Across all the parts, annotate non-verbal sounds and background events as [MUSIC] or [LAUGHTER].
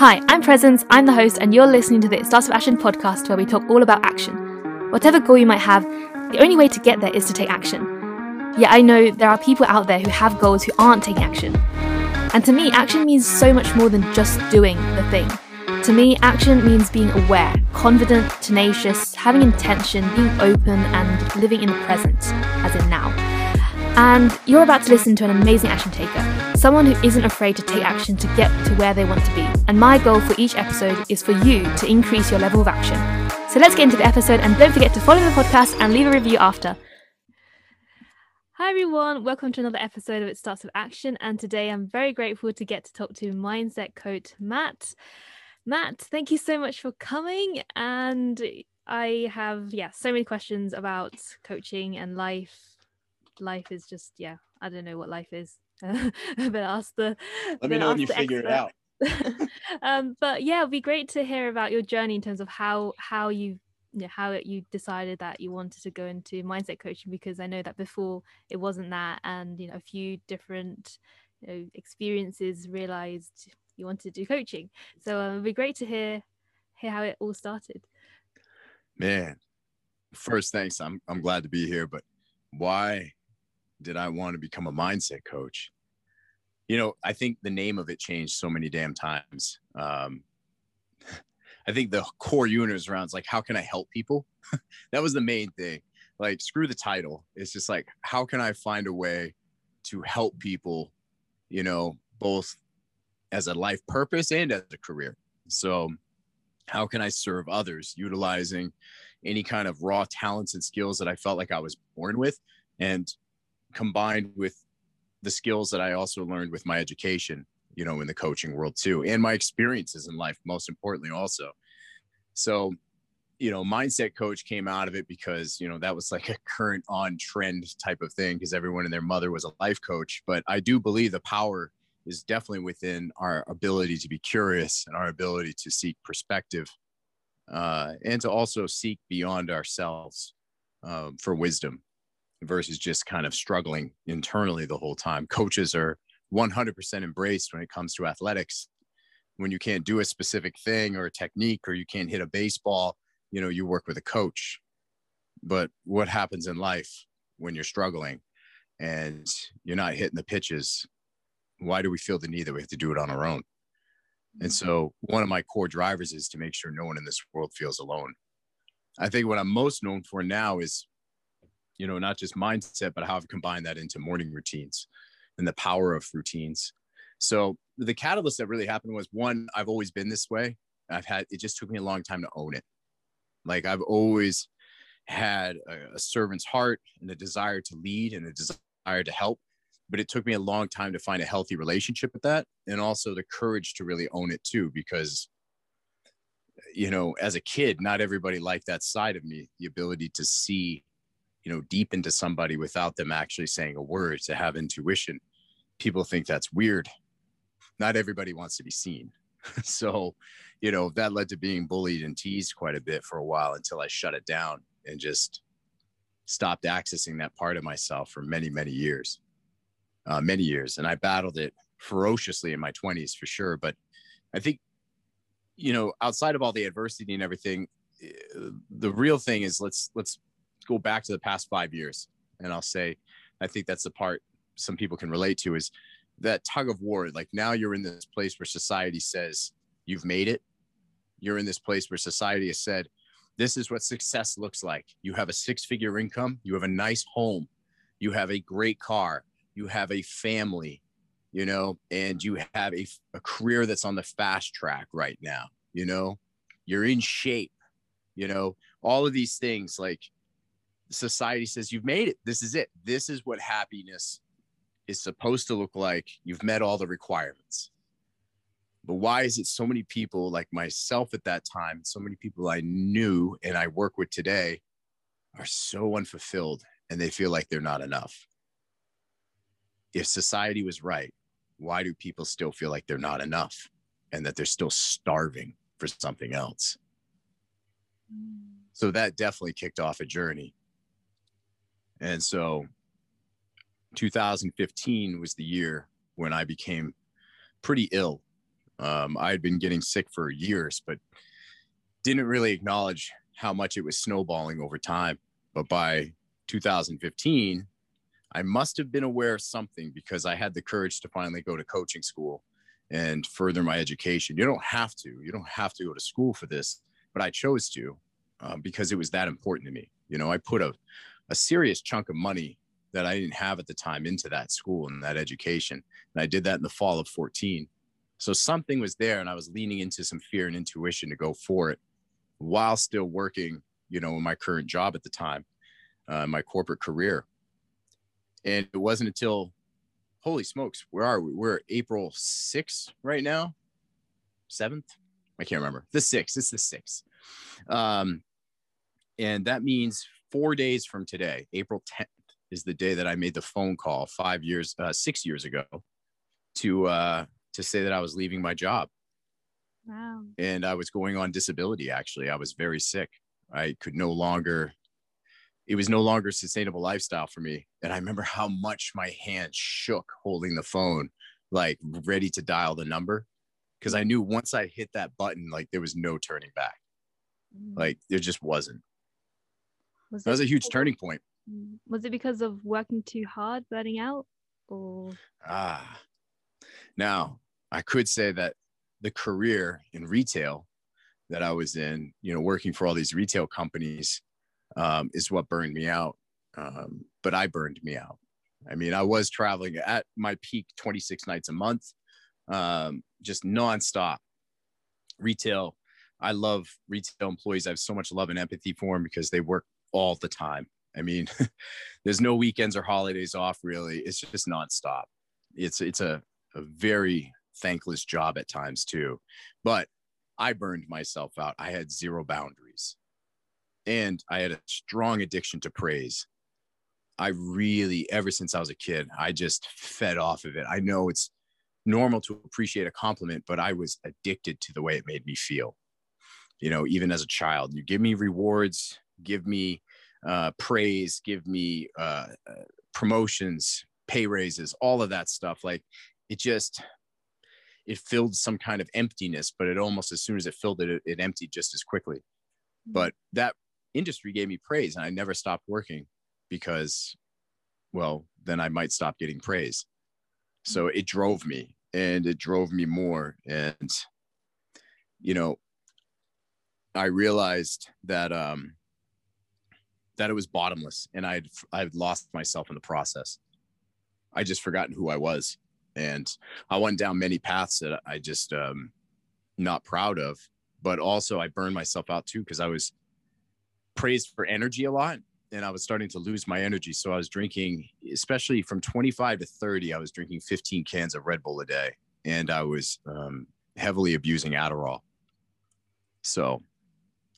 Hi, I'm Presence, I'm the host, and you're listening to the It Starts with Action podcast where we talk all about action. Whatever goal you might have, the only way to get there is to take action. Yet I know there are people out there who have goals who aren't taking action. And to me, action means so much more than just doing the thing. To me, action means being aware, confident, tenacious, having intention, being open, and living in the present, as in now. And you're about to listen to an amazing action taker, someone who isn't afraid to take action to get to where they want to be. And my goal for each episode is for you to increase your level of action. So let's get into the episode and don't forget to follow the podcast and leave a review after. Hi everyone, welcome to another episode of It Starts with Action. And today I'm very grateful to get to talk to mindset coach Matt. Matt, thank you so much for coming. And I have, yeah, so many questions about coaching and life life is just yeah i don't know what life is. [LAUGHS] But ask the let me know when you figure expert. it out. [LAUGHS] Um but yeah it'd be great to hear about your journey in terms of how how you you know, how you decided that you wanted to go into mindset coaching because I know that before it wasn't that and you know a few different you know, experiences realized you wanted to do coaching. So um, it'd be great to hear hear how it all started. Man first thanks. I'm I'm glad to be here but why did I want to become a mindset coach? You know, I think the name of it changed so many damn times. Um, [LAUGHS] I think the core unit is around like, how can I help people? [LAUGHS] that was the main thing. Like, screw the title. It's just like, how can I find a way to help people, you know, both as a life purpose and as a career? So, how can I serve others utilizing any kind of raw talents and skills that I felt like I was born with? And combined with the skills that I also learned with my education, you know, in the coaching world too, and my experiences in life, most importantly, also. So, you know, mindset coach came out of it because, you know, that was like a current on trend type of thing because everyone and their mother was a life coach. But I do believe the power is definitely within our ability to be curious and our ability to seek perspective uh, and to also seek beyond ourselves um, for wisdom versus just kind of struggling internally the whole time. Coaches are 100% embraced when it comes to athletics. When you can't do a specific thing or a technique or you can't hit a baseball, you know, you work with a coach. But what happens in life when you're struggling and you're not hitting the pitches? Why do we feel the need that we have to do it on our own? And so, one of my core drivers is to make sure no one in this world feels alone. I think what I'm most known for now is you know, not just mindset, but how I've combined that into morning routines and the power of routines. So the catalyst that really happened was one, I've always been this way. I've had, it just took me a long time to own it. Like I've always had a, a servant's heart and a desire to lead and a desire to help. But it took me a long time to find a healthy relationship with that and also the courage to really own it too, because you know, as a kid, not everybody liked that side of me, the ability to see you know deep into somebody without them actually saying a word to have intuition people think that's weird. Not everybody wants to be seen. [LAUGHS] So you know that led to being bullied and teased quite a bit for a while until i shut it down and just stopped accessing that part of myself for many many years uh, many years. And i battled it ferociously in my 20s for sure. But i think you know outside of all the adversity and everything eh, the real thing is let's let's go back to the past five years and I'll say, I think that's the part some people can relate to is that tug of war. Like now you're in this place where society says you've made it. You're in this place where society has said, this is what success looks like. You have a six figure income, you have a nice home, you have a great car, you have a family, you know, and you have a, a career that's on the fast track right now, you know, you're in shape, you know, all of these things like society says you've made it. This is it. This is what happiness is supposed to look like. You've met all the requirements. But why is it so many people like myself at that time, so many people I knew and I work with today are so unfulfilled and they feel like they're not enough? If society was right, why do people still feel like they're not enough and that they're still starving for something else? Mm. So that definitely kicked off a journey and so 2015 was the year when I became pretty ill. Um, I had been getting sick for years, but didn't really acknowledge how much it was snowballing over time. But by 2015, I must have been aware of something because I had the courage to finally go to coaching school and further my education. You don't have to, you don't have to go to school for this, but I chose to um, because it was that important to me. You know, I put a, a serious chunk of money that I didn't have at the time into that school and that education. And I did that in the fall of 14. So something was there and I was leaning into some fear and intuition to go for it while still working, you know, in my current job at the time, uh, my corporate career. And it wasn't until, holy smokes, where are we? We're April 6th right now, 7th. I can't remember. The 6th. It's the 6th. Um, and that means four days from today, April 10th, is the day that I made the phone call five years, uh, six years ago, to uh, to say that I was leaving my job. Wow. And I was going on disability. Actually, I was very sick. I could no longer. It was no longer a sustainable lifestyle for me. And I remember how much my hand shook holding the phone, like ready to dial the number, because I knew once I hit that button, like there was no turning back. Mm. Like there just wasn't. Was that was a huge turning point. Mm. Was it because of working too hard, burning out, or? Ah, now I could say that the career in retail that I was in, you know, working for all these retail companies, um, is what burned me out. Um, but I burned me out. I mean, I was traveling at my peak 26 nights a month, um, just nonstop. Retail, I love retail employees. I have so much love and empathy for them because they work all the time. I mean, [LAUGHS] there's no weekends or holidays off really. It's just nonstop. It's it's a, a very thankless job at times too. But I burned myself out. I had zero boundaries. And I had a strong addiction to praise. I really, ever since I was a kid, I just fed off of it. I know it's normal to appreciate a compliment, but I was addicted to the way it made me feel. You know, even as a child, you give me rewards, give me uh, praise, give me uh, promotions, pay raises, all of that stuff. Like it just, it filled some kind of emptiness, but it almost as soon as it filled it, it, it emptied just as quickly. Mm-hmm. But that industry gave me praise and I never stopped working because, well, then I might stop getting praise. So mm-hmm. it drove me and it drove me more. And, you know, I realized that um, that it was bottomless and I'd I'd lost myself in the process. I just forgotten who I was. And I went down many paths that I just um not proud of, but also I burned myself out too because I was praised for energy a lot and I was starting to lose my energy. So I was drinking, especially from 25 to 30, I was drinking 15 cans of Red Bull a day and I was um, heavily abusing Adderall. So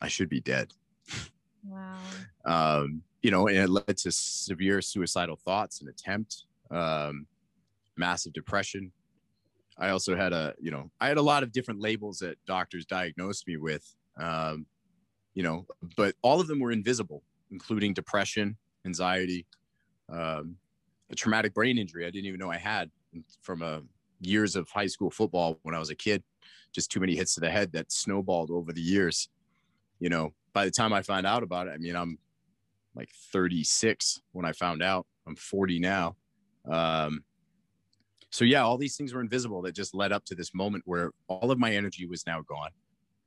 I should be dead. Wow. Um, you know, and it led to severe suicidal thoughts and attempt, um, massive depression. I also had a, you know, I had a lot of different labels that doctors diagnosed me with, um, you know, but all of them were invisible, including depression, anxiety, um, a traumatic brain injury I didn't even know I had from a uh, years of high school football when I was a kid. Just too many hits to the head that snowballed over the years. You know, by the time I find out about it, I mean, I'm like 36 when I found out. I'm 40 now. Um, so yeah, all these things were invisible that just led up to this moment where all of my energy was now gone.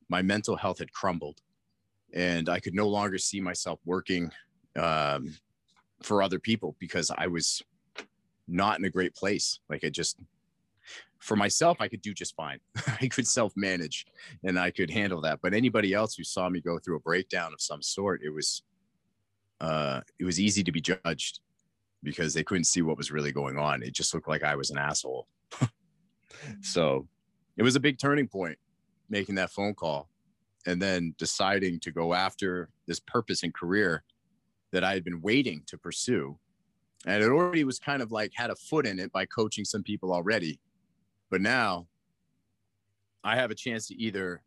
My mental health had crumbled, and I could no longer see myself working um, for other people because I was not in a great place. Like I just for myself, I could do just fine. [LAUGHS] I could self manage and I could handle that. But anybody else who saw me go through a breakdown of some sort, it was, uh, it was easy to be judged because they couldn't see what was really going on. It just looked like I was an asshole. [LAUGHS] so it was a big turning point making that phone call and then deciding to go after this purpose and career that I had been waiting to pursue. And it already was kind of like had a foot in it by coaching some people already but now I have a chance to either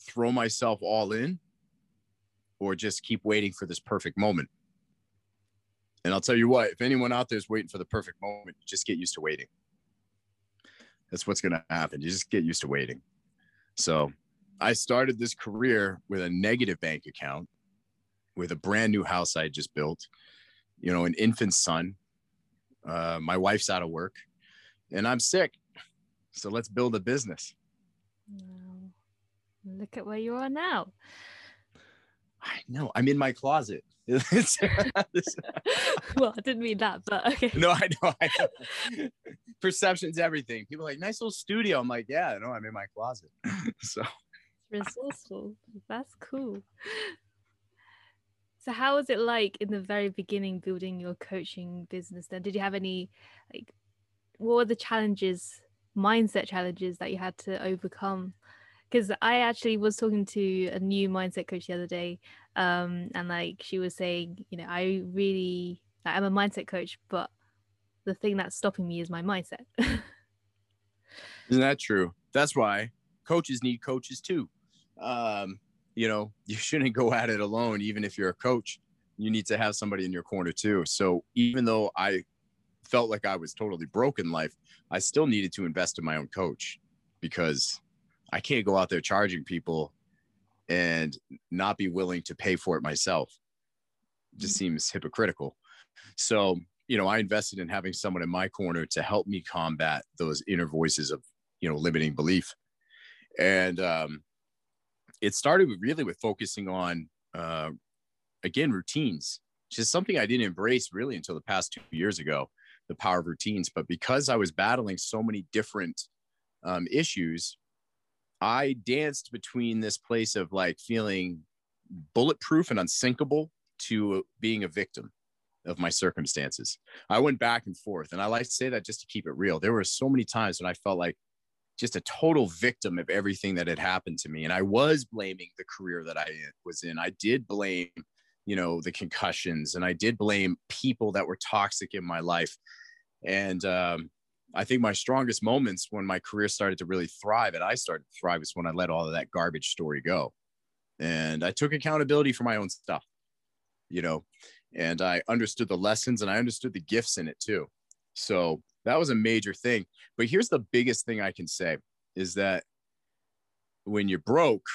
throw myself all in or just keep waiting for this perfect moment. And I'll tell you what, if anyone out there is waiting for the perfect moment, just get used to waiting. That's what's going to happen. You just get used to waiting. So I started this career with a negative bank account, with a brand new house I just built, you know, an infant son. Uh, my wife's out of work and I'm sick. So let's build a business. Wow. Look at where you are now. I know. I'm in my closet. [LAUGHS] [LAUGHS] well, I didn't mean that, but okay. No, I know. I know. Perception's everything. People like, nice little studio. I'm like, yeah, no, I'm in my closet. [LAUGHS] so resourceful. That's cool. So how was it like in the very beginning building your coaching business then? Did you have any like what were the challenges, mindset challenges that you had to overcome? Because I actually was talking to a new mindset coach the other day, um, and like she was saying, you know, I really like, I'm a mindset coach, but the thing that's stopping me is my mindset. [LAUGHS] Isn't that true? That's why coaches need coaches too. Um, you know, [LAUGHS] you shouldn't go at it alone, even if you're a coach. You need to have somebody in your corner too. So even though I felt like I was totally broken life, I still needed to invest in my own coach because I can't go out there charging people and not be willing to pay for it myself. It just mm-hmm. seems hypocritical. So, you know, I invested in having someone in my corner to help me combat those inner voices of, you know, limiting belief. And um, it started really with focusing on, uh, again, routines, which is something I didn't embrace really until the past two years ago the power of routines. But because I was battling so many different um, issues, I danced between this place of like feeling bulletproof and unsinkable to being a victim of my circumstances. I went back and forth. And I like to say that just to keep it real. There were so many times when I felt like just a total victim of everything that had happened to me. And I was blaming the career that I was in. I did blame you know the concussions and i did blame people that were toxic in my life. And um, i think my strongest moments when my career started to really thrive and i started to thrive was when i let all of that garbage story go. And i took accountability for my own stuff you know and i understood the lessons and i understood the gifts in it too. So that was a major thing. But here's the biggest thing i can say is that when you're broke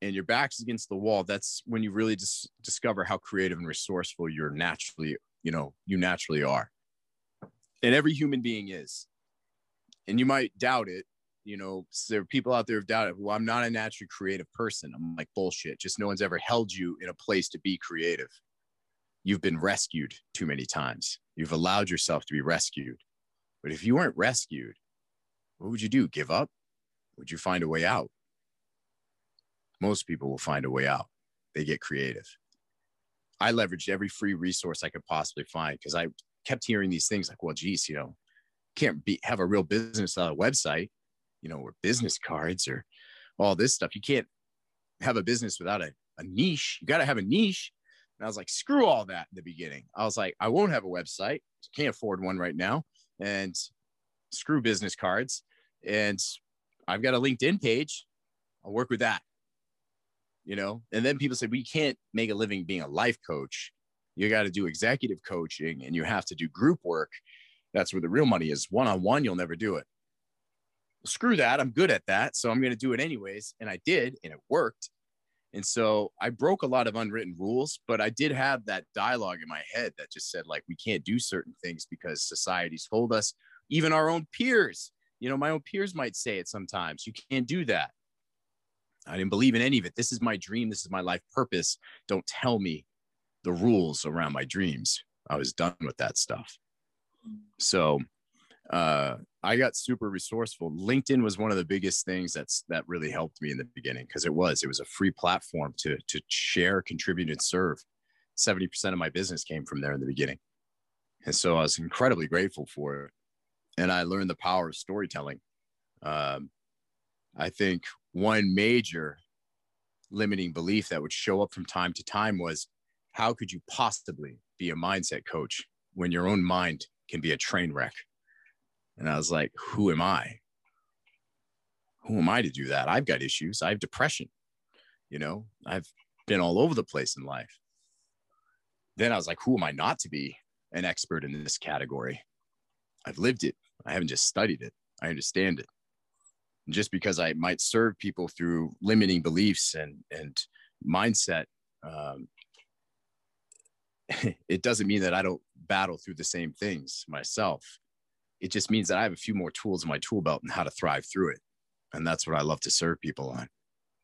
and your back's against the wall, that's when you really just discover how creative and resourceful you're naturally, you know, you naturally are. And every human being is. And you might doubt it. You know, so there are people out there who doubt it. Well, I'm not a naturally creative person. I'm like, bullshit. Just no one's ever held you in a place to be creative. You've been rescued too many times. You've allowed yourself to be rescued. But if you weren't rescued, what would you do? Give up? Would you find a way out? Most people will find a way out. They get creative. I leveraged every free resource I could possibly find because I kept hearing these things like, well, geez, you know, can't be have a real business without a website, you know, or business cards or all this stuff. You can't have a business without a, a niche. You got to have a niche. And I was like, screw all that in the beginning. I was like, I won't have a website. Can't afford one right now. And screw business cards. And I've got a LinkedIn page. I'll work with that you know? And then people say we can't make a living being a life coach. You got to do executive coaching and you have to do group work. That's where the real money is. One-on-one you'll never do it. Screw that. I'm good at that. So i'm going to do it anyways. And i did and it worked. And so i broke a lot of unwritten rules but i did have that dialogue in my head that just said like we can't do certain things because society's told us even our own peers. You know my own peers might say it sometimes. You can't do that I didn't believe in any of it. This is my dream. This is my life purpose. Don't tell me the rules around my dreams. I was done with that stuff. So uh, I got super resourceful. LinkedIn was one of the biggest things that's that really helped me in the beginning because it was it was a free platform to to share, contribute, and serve. Seventy percent of my business came from there in the beginning, and so I was incredibly grateful for it. And I learned the power of storytelling. Um, I think one major limiting belief that would show up from time to time was how could you possibly be a mindset coach when your own mind can be a train wreck? And I was like, who am I? Who am I to do that? I've got issues. I have depression. You know, I've been all over the place in life. Then I was like, who am I not to be an expert in this category? I've lived it. I haven't just studied it. I understand it. Just because I might serve people through limiting beliefs and and mindset, um, [LAUGHS] it doesn't mean that I don't battle through the same things myself. It just means that I have a few more tools in my tool belt and how to thrive through it. And that's what I love to serve people on.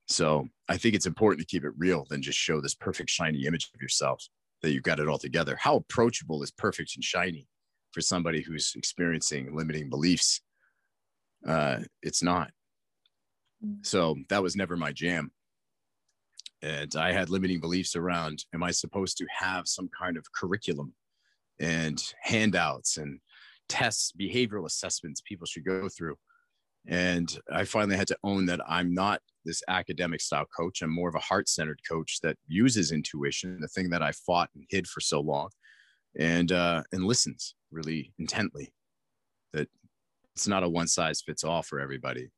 So I think it's important to keep it real than just show this perfect, shiny image of yourself that you've got it all together. How approachable is perfect and shiny for somebody who's experiencing limiting beliefs? Uh, it's not. So that was never my jam. And I had limiting beliefs around am I supposed to have some kind of curriculum and handouts and tests, behavioral assessments people should go through? And I finally had to own that I'm not this academic style coach. I'm more of a heart centered coach that uses intuition, the thing that I fought and hid for so long, and uh, and listens really intently. That it's not a one size fits all for everybody.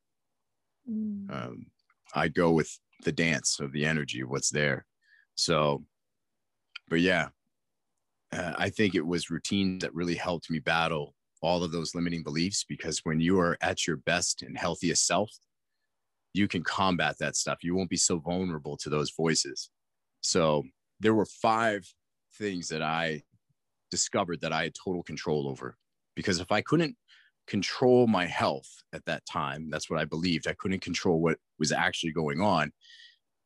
Mm. Um, I go with the dance of the energy, what's there. So, but yeah, uh, I think it was routine that really helped me battle all of those limiting beliefs because when you are at your best and healthiest self, you can combat that stuff. You won't be so vulnerable to those voices. So there were five things that I discovered that I had total control over. Because if I couldn't control my health at that time, that's what I believed. I couldn't control what was actually going on.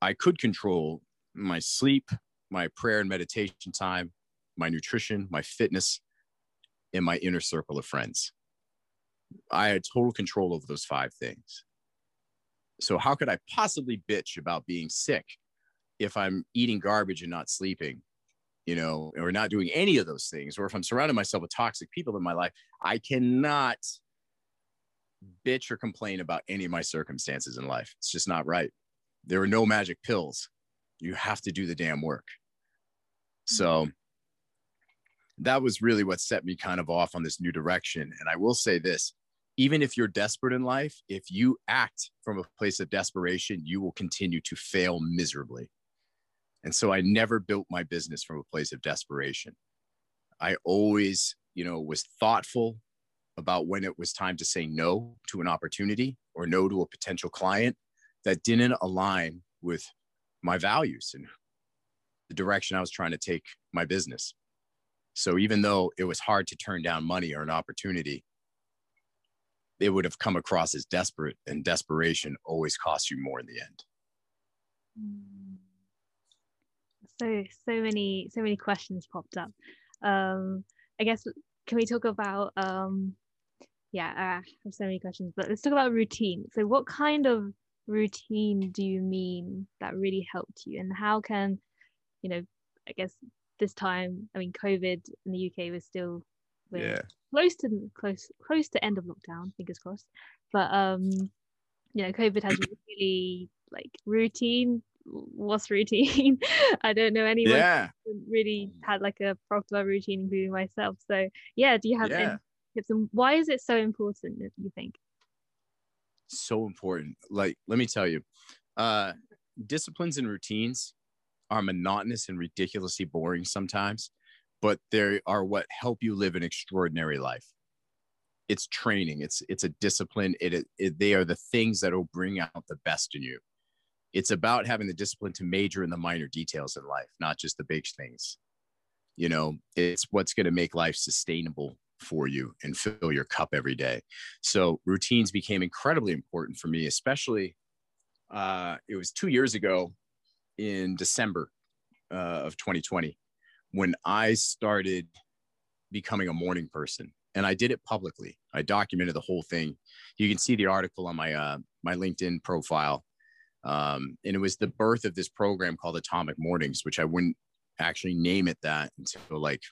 I could control my sleep, my prayer and meditation time, my nutrition, my fitness, and my inner circle of friends. I had total control over those five things. So, how could I possibly bitch about being sick if I'm eating garbage and not sleeping, you know, or not doing any of those things? Or if I'm surrounding myself with toxic people in my life, I cannot bitch or complain about any of my circumstances in life. It's just not right. There are no magic pills. You have to do the damn work. So, mm-hmm. that was really what set me kind of off on this new direction. And I will say this even if you're desperate in life, if you act from a place of desperation, you will continue to fail miserably. And so I never built my business from a place of desperation. I always, you know, was thoughtful about when it was time to say no to an opportunity or no to a potential client that didn't align with my values and the direction I was trying to take my business. So even though it was hard to turn down money or an opportunity, it would have come across as desperate, and desperation always costs you more in the end. Mm. So so many so many questions popped up. Um, I guess can we talk about um, yeah, I have so many questions, but let's talk about routine. So what kind of routine do you mean that really helped you, and how can you know I guess this time, I mean, COVID in the UK was still yeah. close to close close to end of lockdown. Fingers crossed. But um, you know, COVID has really like routine. What's routine? [LAUGHS] I don't know anyone yeah. really had like a proper routine, including myself. So yeah, do you have yeah. any tips? And why is it so important? You think? So important. Like, let me tell you, uh, disciplines and routines are monotonous and ridiculously boring sometimes, but they are what help you live an extraordinary life. It's training. It's it's a discipline. It, it they are the things that will bring out the best in you. It's about having the discipline to major in the minor details in life, not just the big things. You know, it's what's going to make life sustainable for you and fill your cup every day. So routines became incredibly important for me, especially uh, it was two years ago in December uh, of 2020 when I started becoming a morning person, and I did it publicly. I documented the whole thing. You can see the article on my uh, my LinkedIn profile, um, and it was the birth of this program called Atomic Mornings, which I wouldn't actually name it that until like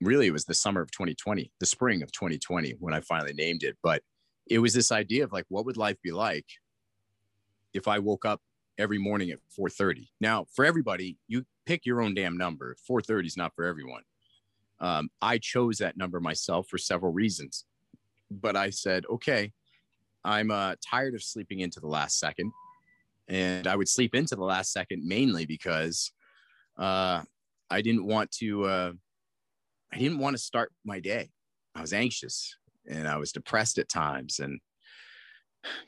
really it was the summer of 2020 the spring of 2020 when i finally named it but it was this idea of like what would life be like if I woke up every morning at 4:30. Now, for everybody, you pick your own damn number. 4:30 is not for everyone. Um, I chose that number myself for several reasons, but I said, okay, I'm uh, tired of sleeping into the last second, and I would sleep into the last second mainly because uh, I didn't want to. Uh, I didn't want to start my day. I was anxious. and I was depressed at times. And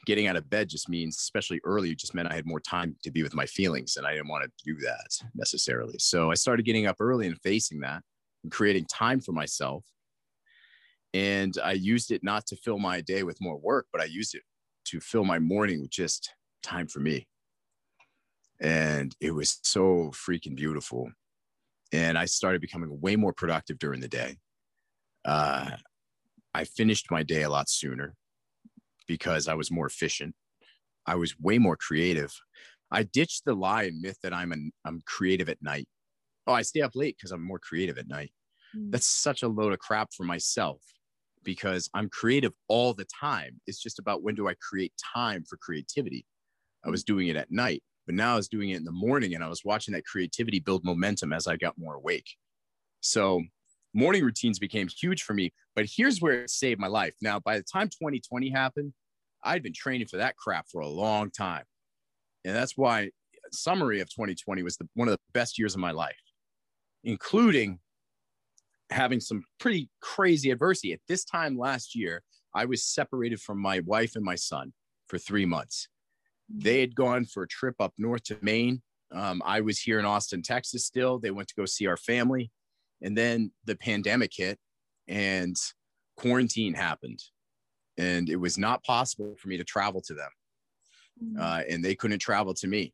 getting out of bed just means, especially early, just meant I had more time to be with my feelings, and I didn't want to do that necessarily. So I started getting up early and facing that and creating time for myself. And I used it not to fill my day with more work, but I used it to fill my morning with just time for me. And it was so freaking beautiful. And I started becoming way more productive during the day. Uh, I finished my day a lot sooner because I was more efficient. I was way more creative. I ditched the lie and myth that I'm an, I'm creative at night. Oh, I stay up late because I'm more creative at night. Mm. That's such a load of crap for myself because I'm creative all the time. It's just about when do I create time for creativity. I was doing it at night, but now I was doing it in the morning and I was watching that creativity build momentum as I got more awake. So morning routines became huge for me, but here's where it saved my life. Now, by the time 2020 happened, I'd been training for that crap for a long time. And that's why summary of 2020 was the, one of the best years of my life, including having some pretty crazy adversity. At this time last year, I was separated from my wife and my son for three months. They had gone for a trip up north to Maine. Um, I was here in Austin, Texas still. They went to go see our family. And then the pandemic hit and quarantine happened. And it was not possible for me to travel to them. Mm. Uh, and they couldn't travel to me.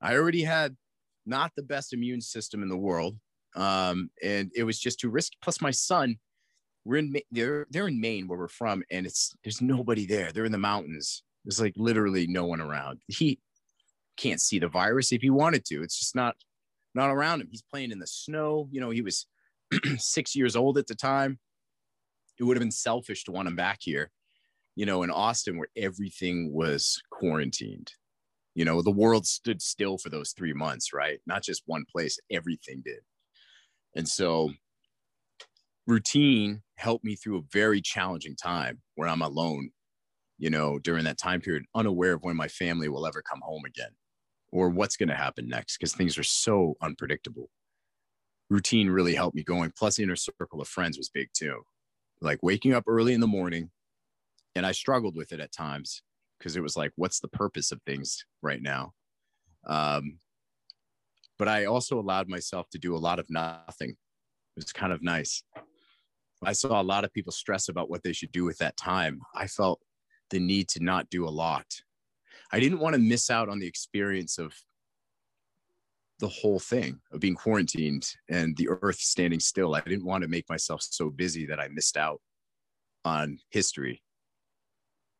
I already had not the best immune system in the world um, and it was just too risky. Plus, my son, we're in they're they're in Maine where we're from, and it's there's nobody there. They're in the mountains. There's like literally no one around. He can't see the virus if he wanted to. It's just not not around him. He's playing in the snow. You know, he was [CLEARS THROAT] six years old at the time. It would have been selfish to want him back here, you know, in Austin where everything was quarantined. You know, the world stood still for those three months, right? Not just one place, everything did. And so routine helped me through a very challenging time where I'm alone, you know, during that time period, unaware of when my family will ever come home again or what's going to happen next because things are so unpredictable. Routine really helped me going. Plus, the inner circle of friends was big too. Like waking up early in the morning, and I struggled with it at times because it was like, what's the purpose of things right now? Um, but I also allowed myself to do a lot of nothing. It was kind of nice. I saw a lot of people stress about what they should do with that time. I felt the need to not do a lot. I didn't want to miss out on the experience of the whole thing of being quarantined and the earth standing still. I didn't want to make myself so busy that I missed out on history.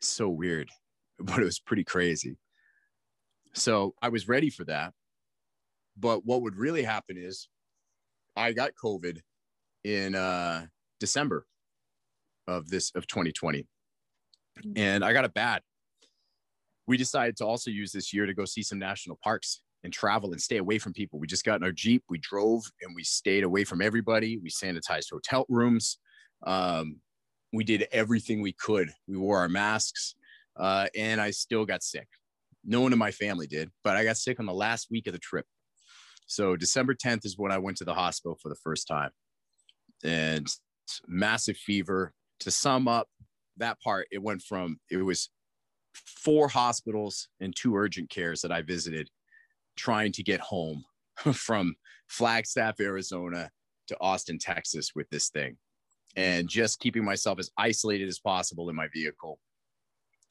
So weird, [LAUGHS] but it was pretty crazy. So I was ready for that. But what would really happen is I got COVID in uh, December of this of 2020. Mm. And I got it bad. We decided to also use this year to go see some national parks and travel and stay away from people. We just got in our Jeep, we drove and we stayed away from everybody. We sanitized hotel rooms. Um, we did everything we could. We wore our masks uh, and I still got sick. No one in my family did, but I got sick on the last week of the trip. So December 10th is when I went to the hospital for the first time and massive fever. To sum up that part, it went from, it was four hospitals and two urgent cares that I visited trying to get home [LAUGHS] from Flagstaff, Arizona to Austin, Texas with this thing and just keeping myself as isolated as possible in my vehicle.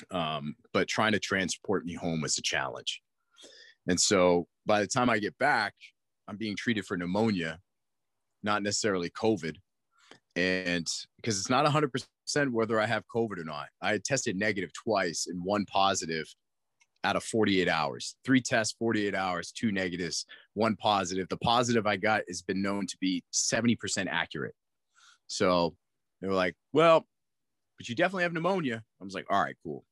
Um, but trying to transport me home was a challenge. And so by the time I get back, I'm being treated for pneumonia, not necessarily COVID. And because it's not 100% whether I have COVID or not, I tested negative twice and one positive out of 48 hours. Three tests, 48 hours, two negatives, one positive. The positive I got has been known to be 70% accurate. So they were like, well, but you definitely have pneumonia. I was like, all right, cool.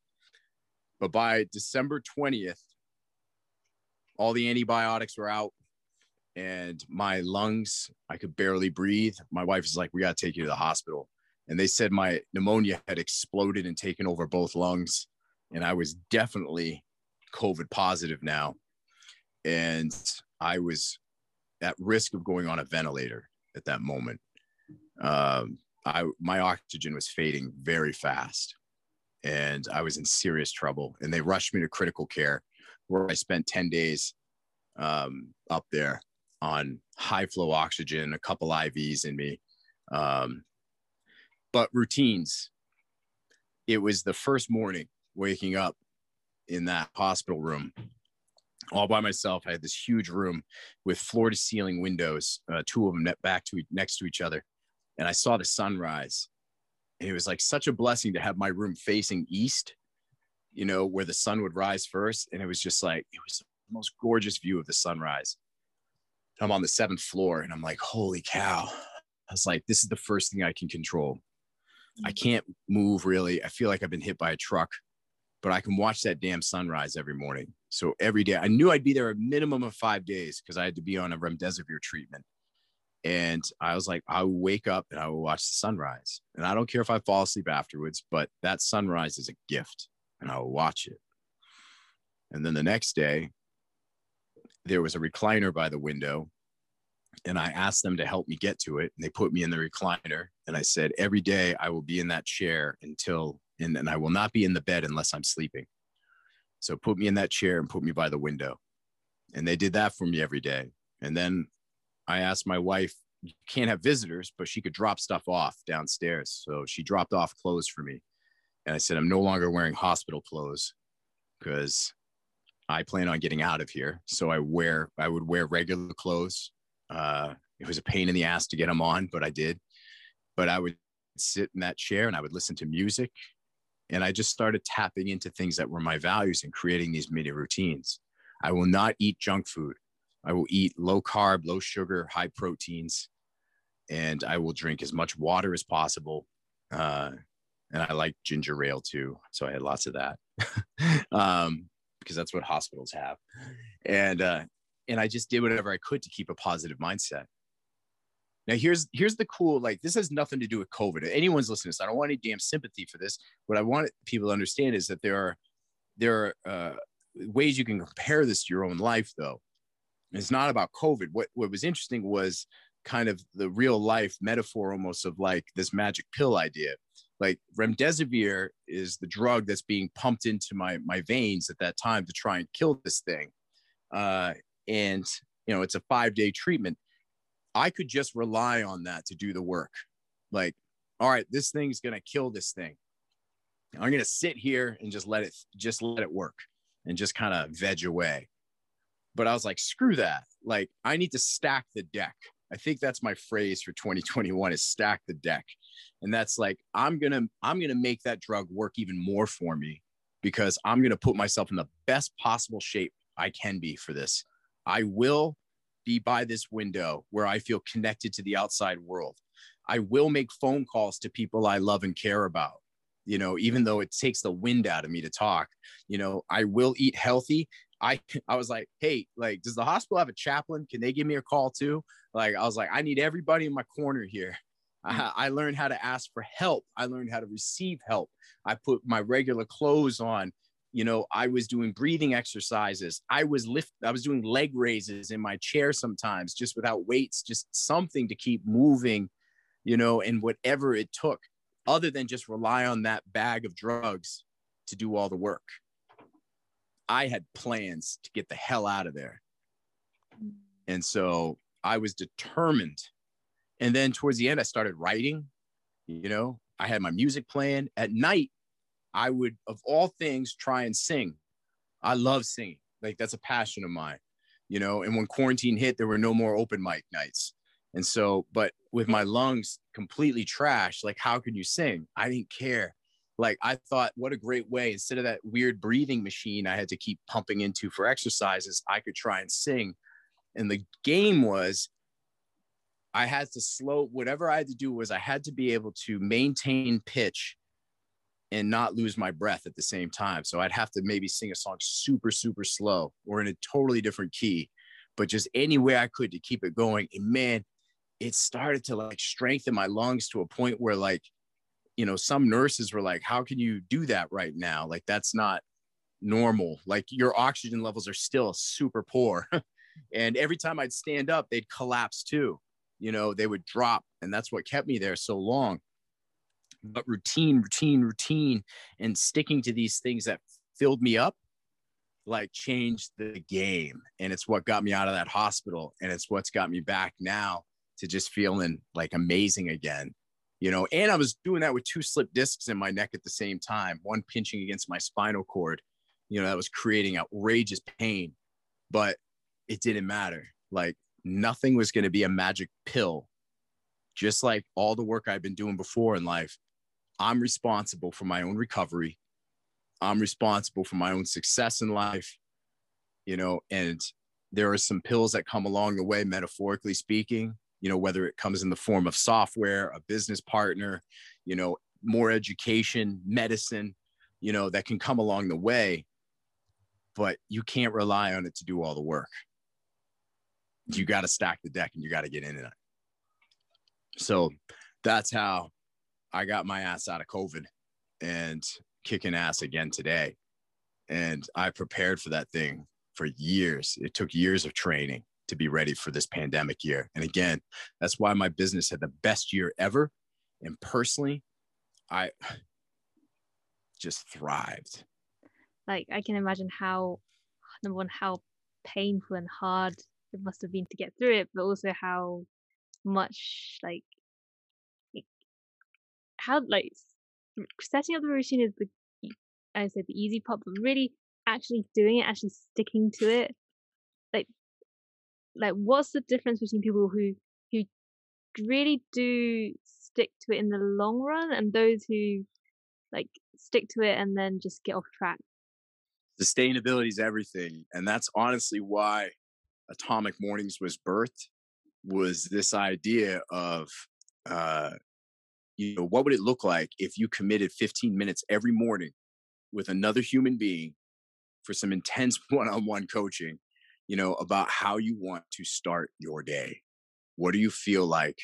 But by December 20th, all the antibiotics were out and my lungs i could barely breathe. My wife is like we got to take you to the hospital. And they said my pneumonia had exploded and taken over both lungs. And i was definitely covid positive now. And i was at risk of going on a ventilator at that moment. Um, I my oxygen was fading very fast, and I was in serious trouble. And they rushed me to critical care, where I spent ten days um, up there on high flow oxygen, a couple IVs in me. Um, but routines. It was the first morning waking up in that hospital room all by myself. I had this huge room with floor to ceiling windows, uh, two of them back to next to each other, and I saw the sunrise. And it was like such a blessing to have my room facing east, you know, where the sun would rise first. And it was just like it was the most gorgeous view of the sunrise. I'm on the seventh floor, and I'm like, holy cow! I was like, this is the first thing I can control. I mm. can't move really. I feel like I've been hit by a truck but I can watch that damn sunrise every morning. So every day, I knew I'd be there a minimum of five days because I had to be on a remdesivir treatment. And I was like, I will wake up and I will watch the sunrise. And I don't care if I fall asleep afterwards, but that sunrise is a gift and I will watch it. And then the next day, there was a recliner by the window. And I asked them to help me get to it. And they put me in the recliner. And I said, every day I will be in that chair until and, and I will not be in the bed unless I'm sleeping. So put me in that chair and put me by the window. And they did that for me every day. And then I asked my wife, you can't have visitors, but she could drop stuff off downstairs. So she dropped off clothes for me. And I said, I'm no longer wearing hospital clothes because I plan on getting out of here. So I wear, I would wear regular clothes. Uh, it was a pain in the ass to get them on, but I did. But I would sit in that chair and I would listen to music and I just started tapping into things that were my values and creating these mini routines. I will not eat junk food. I will eat low carb, low sugar, high proteins, and I will drink as much water as possible. Uh, and I like ginger ale too, so I had lots of that [LAUGHS] um, because that's what hospitals have. And uh, and I just did whatever I could to keep a positive mindset. Now here's here's the cool like this has nothing to do with COVID. Anyone's listening to this, I don't want any damn sympathy for this. What I want people to understand is that there are there are uh, ways you can compare this to your own life though. It's not about COVID. What what was interesting was kind of the real life metaphor almost of like this magic pill idea. Like remdesivir is the drug that's being pumped into my my veins at that time to try and kill this thing. Uh, and you know, it's a five day treatment I could just rely on that to do the work. Like, all right, this thing's gonna kill this thing. I'm gonna sit here and just let it just let it work and just kind of veg away. But I was like, screw that. Like, I need to stack the deck. I think that's my phrase for 2021 is stack the deck. And that's like, I'm gonna, I'm gonna make that drug work even more for me because I'm gonna put myself in the best possible shape I can be for this. I will be by this window where I feel connected to the outside world. I will make phone calls to people I love and care about. You know, even though it takes the wind out of me to talk, you know, I will eat healthy. I [LAUGHS] I was like, hey, like, does the hospital have a chaplain? Can they give me a call too? Like, I was like, I need everybody in my corner here. [LAUGHS] I, I learned how to ask for help. I learned how to receive help. I put my regular clothes on you know i was doing breathing exercises i was lift i was doing leg raises in my chair sometimes just without weights just something to keep moving you know and whatever it took other than just rely on that bag of drugs to do all the work i had plans to get the hell out of there and so i was determined and then towards the end i started writing you know i had my music playing at night I would, of all things, try and sing. I love singing. Like that's a passion of mine, you know. And when quarantine hit, there were no more open mic nights. And so, but with my lungs completely trashed, like how can you sing? I didn't care. Like I thought, what a great way. Instead of that weird breathing machine I had to keep pumping into for exercises, I could try and sing. And the game was I had to slow whatever I had to do was I had to be able to maintain pitch and not lose my breath at the same time. So I'd have to maybe sing a song super, super slow or in a totally different key, but just any way I could to keep it going. And man, it started to like strengthen my lungs to a point where like, you know, some nurses were like, how can you do that right now? Like, that's not normal. Like, your oxygen levels are still super poor. [LAUGHS] and every time I'd stand up, they'd collapse too. You know, they would drop. And that's what kept me there so long but routine, routine, routine, and sticking to these things that filled me up like changed the game. And it's what got me out of that hospital. And it's what's got me back now to just feeling like amazing again. You know, and I was doing that with two slip discs in my neck at the same time, one pinching against my spinal cord. You know, that was creating outrageous pain, but it didn't matter. Like nothing was going to be a magic pill. Just like all the work I've been doing before in life, I'm responsible for my own recovery. I'm responsible for my own success in life, you know, and there are some pills that come along the way, metaphorically speaking, you know, whether it comes in the form of software, a business partner, you know, more education, medicine, you know, that can come along the way, but you can't rely on it to do all the work. You got to stack the deck and you got to get in it. So that's how I got my ass out of COVID and kicking ass again today. And I prepared for that thing for years. It took years of training to be ready for this pandemic year. And again, that's why my business had the best year ever. And personally, I just thrived. Like I can imagine how number one, how painful and hard it must have been to get through it, but also how much like how like setting up the routine is the I say the easy part, but really actually doing it, actually sticking to it. Like what's the difference between people who who really do stick to it in the long run and those who like stick to it and then just get off track? Sustainability is everything. And that's honestly why Atomic Mornings was birthed was this idea of uh, you know what would it look like if you committed 15 minutes every morning with another human being for some intense [LAUGHS] one-on-one coaching you know about how you want to start your day what do you feel like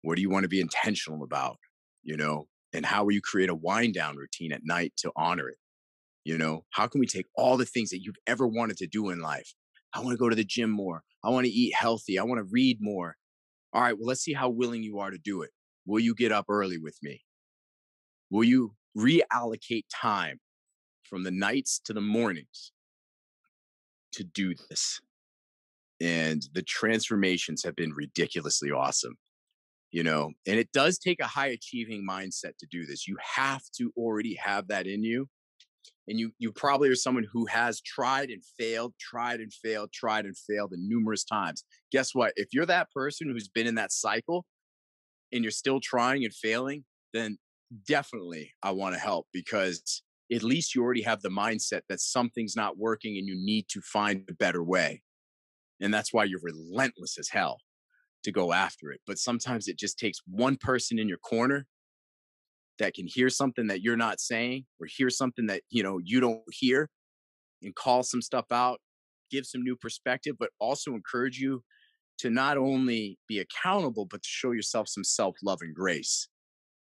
what do you want to be intentional about you know and how will you create a wind down routine at night to honor it you know how can we take all the things that you've ever wanted to do in life I want to go to the gym more. I want to eat healthy. I want to read more. All right, well, let's see how willing you are to do it. Will you get up early with me? Will you reallocate time from the nights to the mornings to do this? And the transformations have been ridiculously awesome, you know, and it does take a high achieving mindset to do this. You have to already have that in you and you you probably are someone who has tried and failed tried and failed tried and failed and numerous times guess what if you're that person who's been in that cycle and you're still trying and failing then definitely i want to help because at least you already have the mindset that something's not working and you need to find a better way. And that's why you're relentless as hell to go after it. But sometimes it just takes one person in your corner that can hear something that you're not saying or hear something that you know you don't hear and call some stuff out give some new perspective but also encourage you to not only be accountable but to show yourself some self-love and grace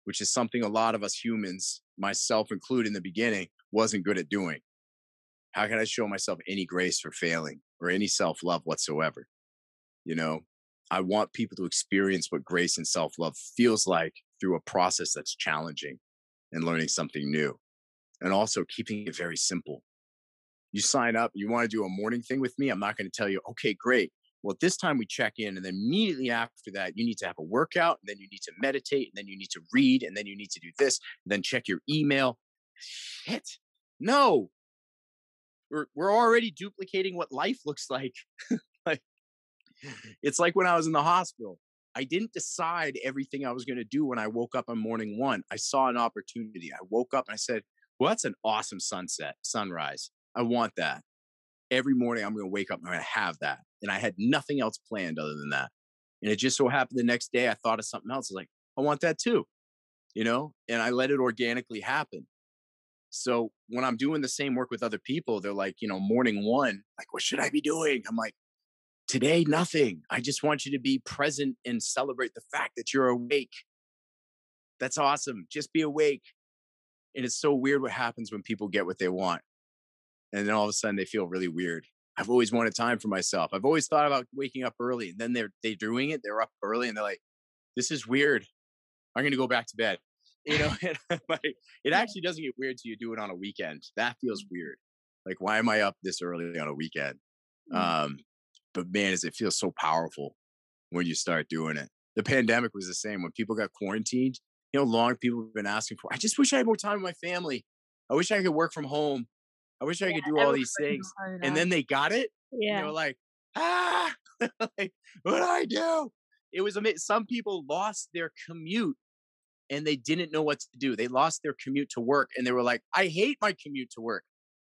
which is something a lot of us humans myself included in the beginning wasn't good at doing how can i show myself any grace for failing or any self-love whatsoever you know i want people to experience what grace and self-love feels like through a process that's challenging and learning something new. And also keeping it very simple. You sign up, you want to do a morning thing with me. I'm not going to tell you, okay, great. Well, this time we check in, and then immediately after that, you need to have a workout, and then you need to meditate, and then you need to read, and then you need to do this, and then check your email. Shit. No. We're, we're already duplicating what life [LAUGHS] looks like. like it's like when I was in the hospital. I didn't decide everything I was going to do when I woke up on morning one. I saw an opportunity. I woke up and I said, well, that's an awesome sunset, sunrise. I want that. Every morning I'm going to wake up and I'm going to have that. And I had nothing else planned other than that. And it just so happened the next day I thought of something else. I was like, I want that too, you know, and I let it organically happen. So when I'm doing the same work with other people, they're like, you know, morning one, like, what should I be doing? I'm like, Today, nothing. I just want you to be present and celebrate the fact that you're awake. That's awesome. Just be awake. And it's so weird what happens when people get what they want. And then all of a sudden they feel really weird. I've always wanted time for myself. I've always thought about waking up early. And then they're they doing it, they're up early and they're like, this is weird. I'm gonna go back to bed. you know, [LAUGHS] like it actually doesn't get weird till you do it on a weekend. That feels weird. Like, why am I up this early on a weekend? Mm. Um, but man, does it feels so powerful when you start doing it. The pandemic was the same. When people got quarantined, you know, long people have been asking for. I just wish I had more time with my family. I wish I could work from home. I wish I yeah, could do all these things. And then they got it. Yeah. they were like, ah, [LAUGHS] like, what do I do? It was amazing. Some people lost their commute and they didn't know what to do. They lost their commute to work and they were like, I hate my commute to work,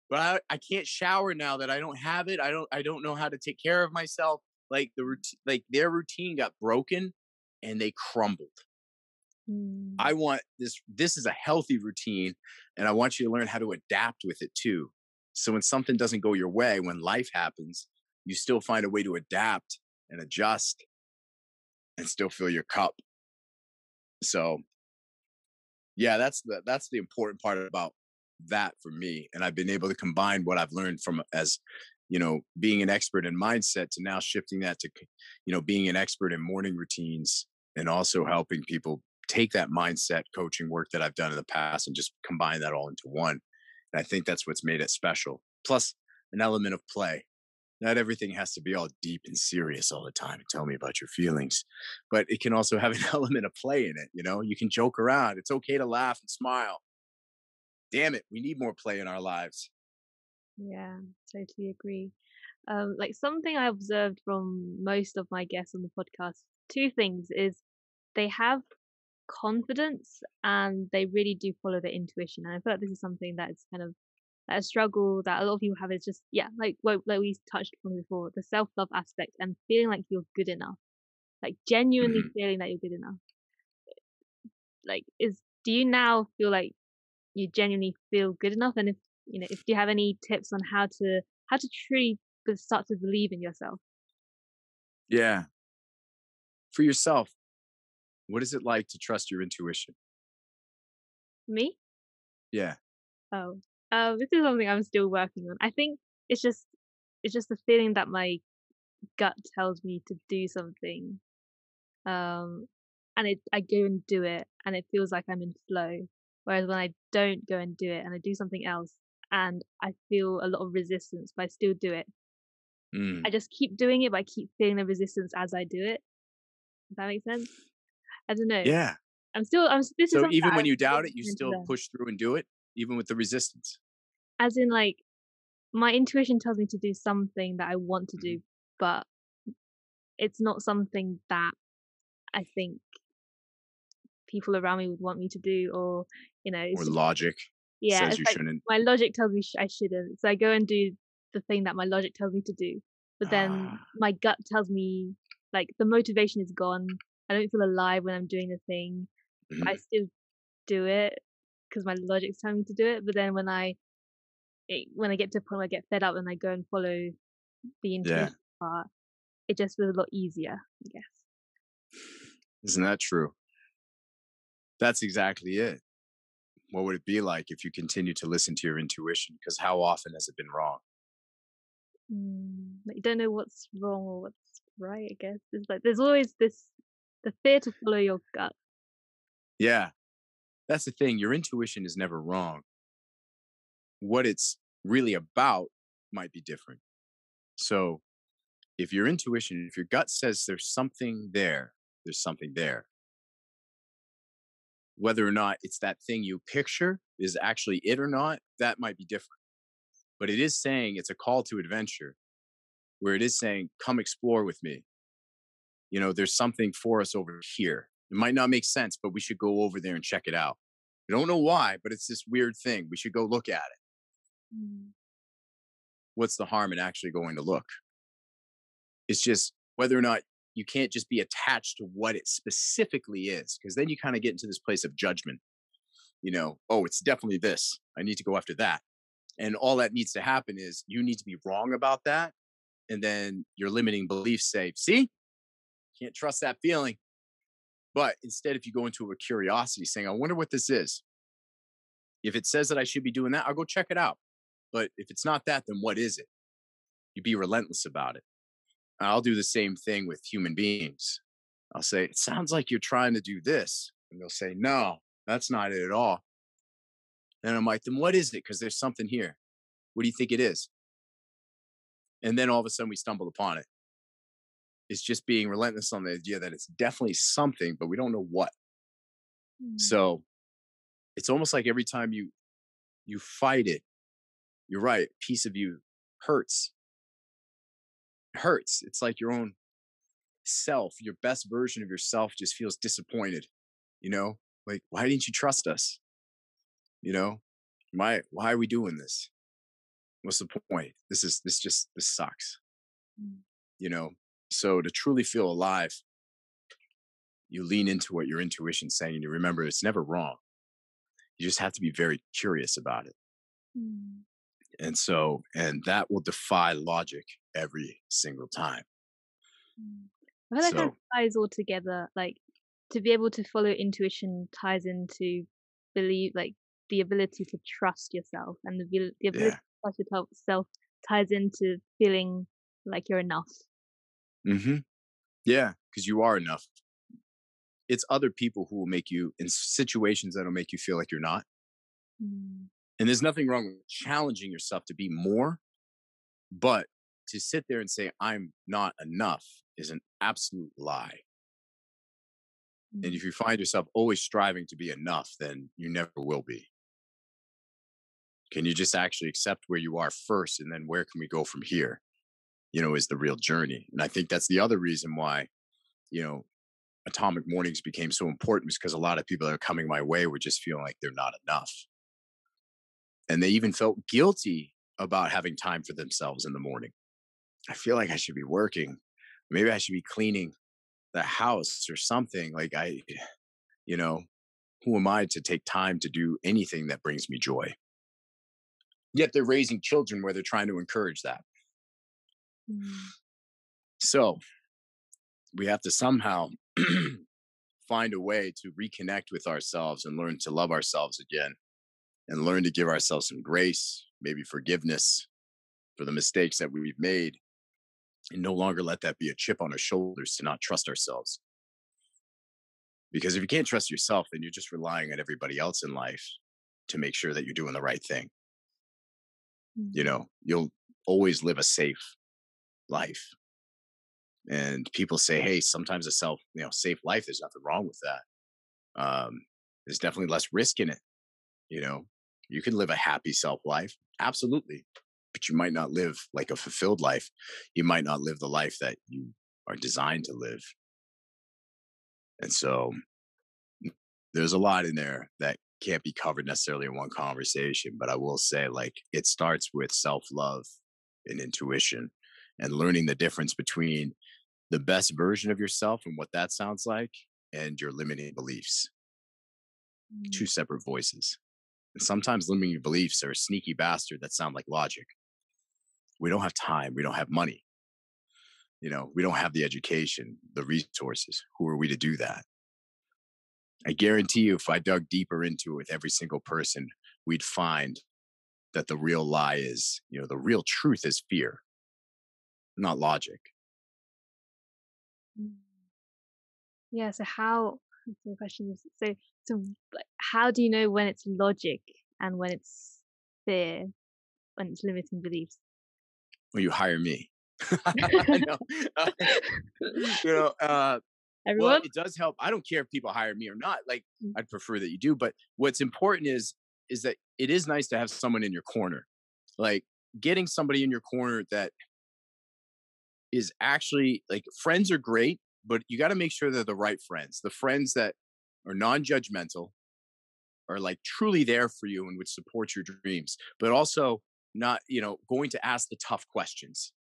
but I, I can't shower now that I don't have it. I don't, I don't know how to take care of myself. Like the routine, like their routine got broken and they crumbled. Mm. I want this, this is a healthy routine and I want you to learn how to adapt with it too. So when something doesn't go your way, when life happens, you still find a way to adapt and adjust and still fill your cup. So yeah, that's the that's the important part about that for me. And I've been able to combine what I've learned from as you know being an expert in mindset to now shifting that to you know being an expert in morning routines and also helping people take that mindset coaching work that I've done in the past and just combine that all into one. And I think that's what's made it special. Plus an element of play. Not everything has to be all deep and serious all the time and tell me about your feelings, but it can also have an [LAUGHS] element of play in it. You know, you can joke around. It's okay to laugh and smile. Damn it, we need more play in our lives. Yeah, totally agree. Um, like something I observed from most of my guests on the podcast, two things is they have confidence and they really do follow their intuition. And I feel like this is something that's kind of a struggle that a lot of people have is just yeah, like what like we touched on before, the self love aspect and feeling like you're good enough, like genuinely mm-hmm. feeling that you're good enough. Like, is do you now feel like you genuinely feel good enough? And if you know, if you have any tips on how to how to truly start to believe in yourself? Yeah, for yourself, what is it like to trust your intuition? Me? Yeah. Oh, uh, this is something I'm still working on. I think it's just it's just the feeling that my gut tells me to do something, um, and it I go and do it, and it feels like I'm in flow. Whereas when I don't go and do it, and I do something else, and I feel a lot of resistance, but I still do it. Mm. I just keep doing it, but I keep feeling the resistance as I do it. Does that make sense? I don't know. Yeah. I'm still. I'm. This so even when you doubt it, you still push through and do it, even with the resistance. As in, like, my intuition tells me to do something that I want to do, mm-hmm. but it's not something that I think people around me would want me to do, or you know, or logic. Yeah, says you like shouldn't. My logic tells me I shouldn't, so I go and do the thing that my logic tells me to do. But then ah. my gut tells me like the motivation is gone. I don't feel alive when I'm doing the thing. Mm-hmm. I still do it because my logic's telling me to do it. But then when I it, when I get to a point where I get fed up and I go and follow the intuition yeah. part, it just feels a lot easier, I guess. Isn't that true? That's exactly it. What would it be like if you continue to listen to your intuition? Because how often has it been wrong? Mm, you don't know what's wrong or what's right. I guess it's like there's always this the fear to follow your gut. Yeah, that's the thing. Your intuition is never wrong. What it's really about might be different. So, if your intuition, if your gut says there's something there, there's something there. Whether or not it's that thing you picture is actually it or not, that might be different. But it is saying it's a call to adventure where it is saying, come explore with me you know, there's something for us over here. It might not make sense, but we should go over there and check it out. We don't know why, but it's this weird thing. We should go look at it. Mm. What's the harm in actually going to look? It's just whether or not you can't just be attached to what it specifically is, because then you kind of get into this place of judgment. You know, oh, it's definitely this. I need to go after that. And all that needs to happen is you need to be wrong about that. And then your limiting beliefs say, see, can't trust that feeling. But instead, if you go into a curiosity saying, I wonder what this is. If it says that I should be doing that, I'll go check it out. But if it's not that, then what is it? You be relentless about it. I'll do the same thing with human beings. I'll say, It sounds like you're trying to do this. And they'll say, No, That's not it at all. And I'm like, then what is it? Because there's something here. What do you think it is? And then all of a sudden we stumble upon it. It's just being relentless on the idea that it's definitely something, but we don't know what. Mm. So it's almost like every time you you fight it, you're right, piece of you hurts. It hurts. It's like your own self, your best version of yourself just feels disappointed. You know, like, why didn't you trust us? You know, why why are we doing this? What's the point? This is this just this sucks. Mm. You know, so to truly feel alive, you lean into what your intuition's saying and you remember it's never wrong. You just have to be very curious about it. Mm. And so, and that will defy logic every single time. Mm. I feel like so, that ties all together. Like to be able to follow intuition ties into believe, like the ability to trust yourself, and the, the ability yeah. to trust yourself ties into feeling like you're enough. Mm-hmm. Yeah, because you are enough. It's other people who will make you in situations that'll make you feel like you're not. Mm. And there's nothing wrong with challenging yourself to be more, but to sit there and say, I'm not enough is an absolute lie. And mm. if you find yourself always striving to be enough, then you never will be. Can you just actually accept where you are first and then where can we go from here? You know, is the real journey. And I think that's the other reason why, you know, atomic mornings became so important was because a lot of people that are coming my way were just feeling like they're not enough. And they even felt guilty about having time for themselves in the morning. I feel like I should be working. Maybe I should be cleaning the house or something. Like I, you know, who am I to take time to do anything that brings me joy? Yet they're raising children where they're trying to encourage that. Mm. So we have to somehow [CLEARS THROAT] find a way to reconnect with ourselves and learn to love ourselves again and learn to give ourselves some grace, maybe forgiveness for the mistakes that we've made and no longer let that be a chip on our shoulders to not trust ourselves. Because if you can't trust yourself, then you're just relying on everybody else in life to make sure that you're doing the right thing. Mm-hmm. You know, you'll always live a safe life. And people say, hey, sometimes a self, you know, safe life, there's nothing wrong with that. Um, there's definitely less risk in it. You know, you can live a happy self life. Absolutely but you might not live like a fulfilled life. You might not live the life that you are designed to live. And so there's a lot in there that can't be covered necessarily in one conversation, but I will say like it starts with self-love and intuition and learning the difference between the best version of yourself and what that sounds like and your limiting beliefs. Mm. Two separate voices. And sometimes limiting beliefs are a sneaky bastard that sound like logic we don't have time we don't have money you know we don't have the education the resources who are we to do that i guarantee you if i dug deeper into it with every single person we'd find that the real lie is you know the real truth is fear not logic mm. yeah so how the question is so so how do you know when it's logic and when it's fear when it's limiting beliefs Well, you hire me. [LAUGHS] no. uh, [LAUGHS] [LAUGHS] you know, uh, Everyone? Well, it does help. I don't care if people hire me or not. Like, mm. I'd prefer that you do. But what's important is is that it is nice to have someone in your corner. Like getting somebody in your corner that is actually like friends are great, but you got to make sure they're the right friends. The friends that are non-judgmental, are like truly there for you and would support your dreams, but also not you know going to ask the tough questions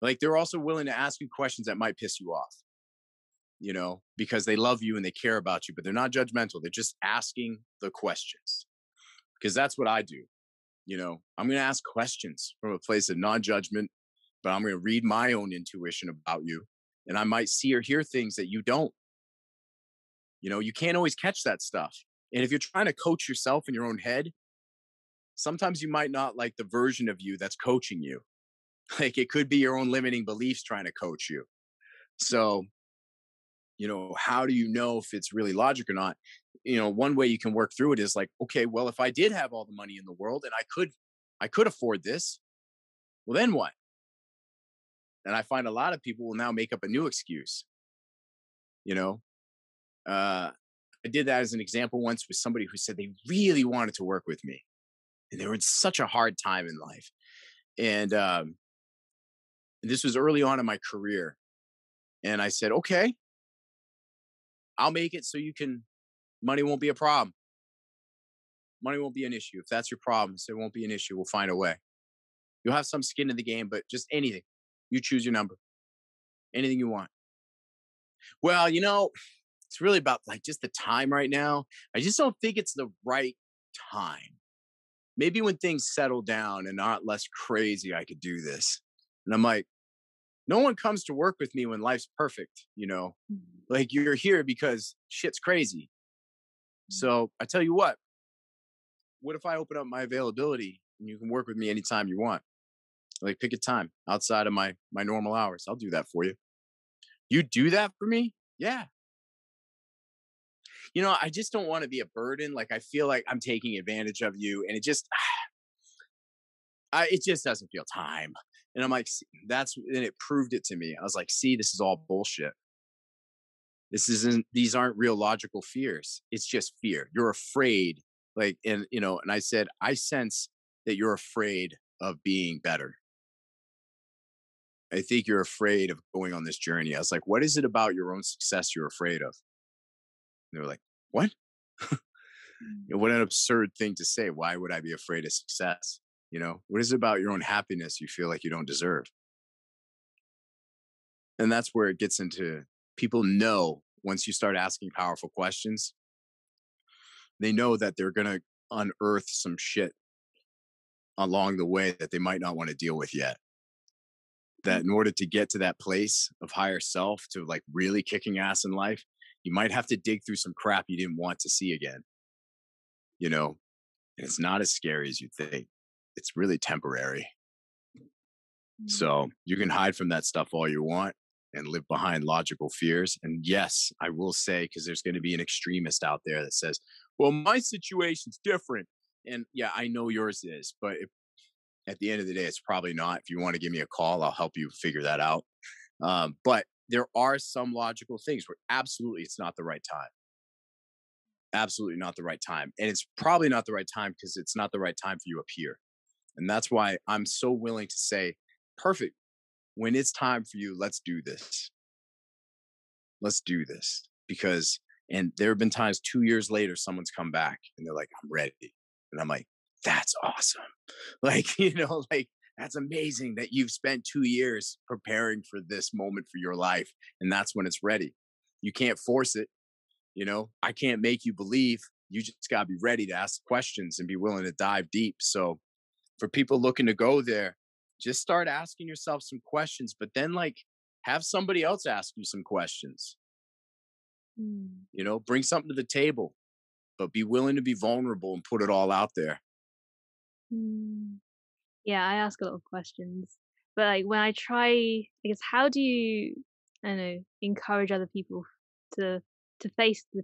like they're also willing to ask you questions that might piss you off you know because they love you and they care about you but they're not judgmental they're just asking the questions because that's what i do you know i'm going to ask questions from a place of non-judgment but i'm going to read my own intuition about you and i might see or hear things that you don't you know you can't always catch that stuff and if you're trying to coach yourself in your own head sometimes you might not like the version of you that's coaching you. [LAUGHS] Like it could be your own limiting beliefs trying to coach you. So, you know, how do you know if it's really logic or not? You know, one way you can work through it is like, okay, well, if I did have all the money in the world and I could, I could afford this, well, then what? And I find a lot of people will now make up a new excuse. You know, uh, I did that as an example once with somebody who said they really wanted to work with me and they were in such a hard time in life. And um, this was early on in my career. And I said, okay, I'll make it so you can, money won't be a problem. Money won't be an issue. If that's your problem, so it won't be an issue. We'll find a way. You'll have some skin in the game, but just anything. You choose your number. Anything you want. Well, you know, it's really about like just the time right now. I just don't think it's the right time. Maybe when things settle down and not less crazy, I could do this. And I'm like, no one comes to work with me when life's perfect, you know? Mm-hmm. Like you're here because shit's crazy. Mm-hmm. So I tell you what, what if I open up my availability and you can work with me anytime you want? Like pick a time outside of my my normal hours. I'll do that for you. You do that for me? Yeah, you know, I just don't want to be a burden. Like I feel like I'm taking advantage of you, and it just, [SIGHS] I, it just doesn't feel time. And I'm like, that's, and it proved it to me. I was like, see, this is all bullshit. This isn't, these aren't real logical fears. It's just fear. You're afraid. Like, and, you know, and I said, I sense that you're afraid of being better. I think you're afraid of going on this journey. I was like, what is it about your own success you're afraid of? they were like, what? [LAUGHS] what mm. an absurd thing to say. Why would I be afraid of success? You know, what is it about your own happiness you feel like you don't deserve? And that's where it gets into people know once you start asking powerful questions, they know that they're going to unearth some shit along the way that they might not want to deal with yet. That in order to get to that place of higher self, to like really kicking ass in life, you might have to dig through some crap you didn't want to see again. You know, and it's not as scary as you think. It's really temporary. Mm. So you can hide from that stuff all you want and live behind logical fears. And yes, I will say, because there's going to be an extremist out there that says, well, my situation's different. And yeah, I know yours is, but if, at the end of the day, it's probably not. If you want to give me a call, I'll help you figure that out. Um, but there are some logical things where absolutely it's not the right time. Absolutely not the right time. And it's probably not the right time because it's not the right time for you up here. And that's why I'm so willing to say, perfect. When it's time for you, let's do this. Let's do this. Because, and there have been times two years later, someone's come back and they're like, I'm ready. And I'm like, that's awesome. [LAUGHS] Like, you know, like that's amazing that you've spent two years preparing for this moment for your life and that's when it's ready. You can't force it you know? I can't make you believe you just got to be ready to ask questions and be willing to dive deep. So for people looking to go there just start asking yourself some questions but then like have somebody else ask you some questions. Mm. you know bring something to the table but be willing to be vulnerable and put it all out there mm. Yeah, I ask a lot of questions. But like when I try I guess how do you I don't know, encourage other people to to face the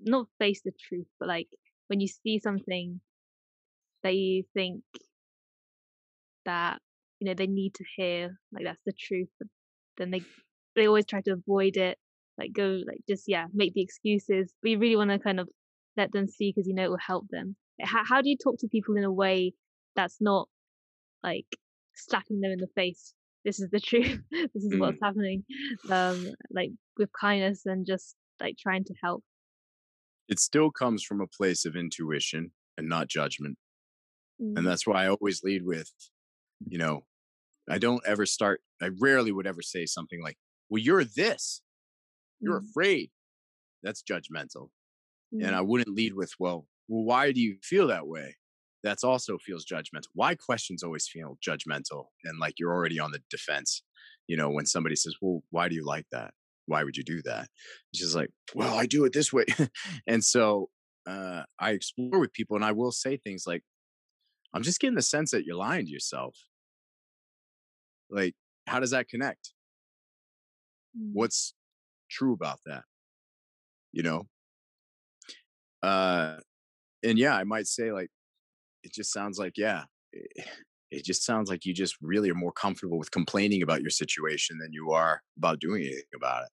not face the truth, but like when you see something that you think that you know they need to hear like that's the truth but then they they always try to avoid it like go like just yeah make the excuses but you really want to kind of let them see because you know it will help them how, how do you talk to people in a way that's not like slapping them in the face. This is the truth. [LAUGHS] This is mm. what's happening. Um like with kindness and just like trying to help. It still comes from a place of intuition and not judgment. Mm. and that's why i always lead with you know i don't ever start i rarely would ever say something like well you're this. You're mm. afraid. That's judgmental. And i mm. wouldn't lead with well well why do you feel that way that's also feels judgmental. Why questions always feel judgmental and like you're already on the defense. You know, when somebody says, Well, why do you like that? Why would you do that? It's just like, Well, I do it this way. [LAUGHS] and so uh, I explore with people and I will say things like, I'm just getting the sense that you're lying to yourself. Like, how does that connect? Mm. What's true about that? you know? Uh, and yeah, I might say like, it just sounds like, yeah, it, [LAUGHS] it just sounds like you just really are more comfortable with complaining about your situation than you are about doing anything about it.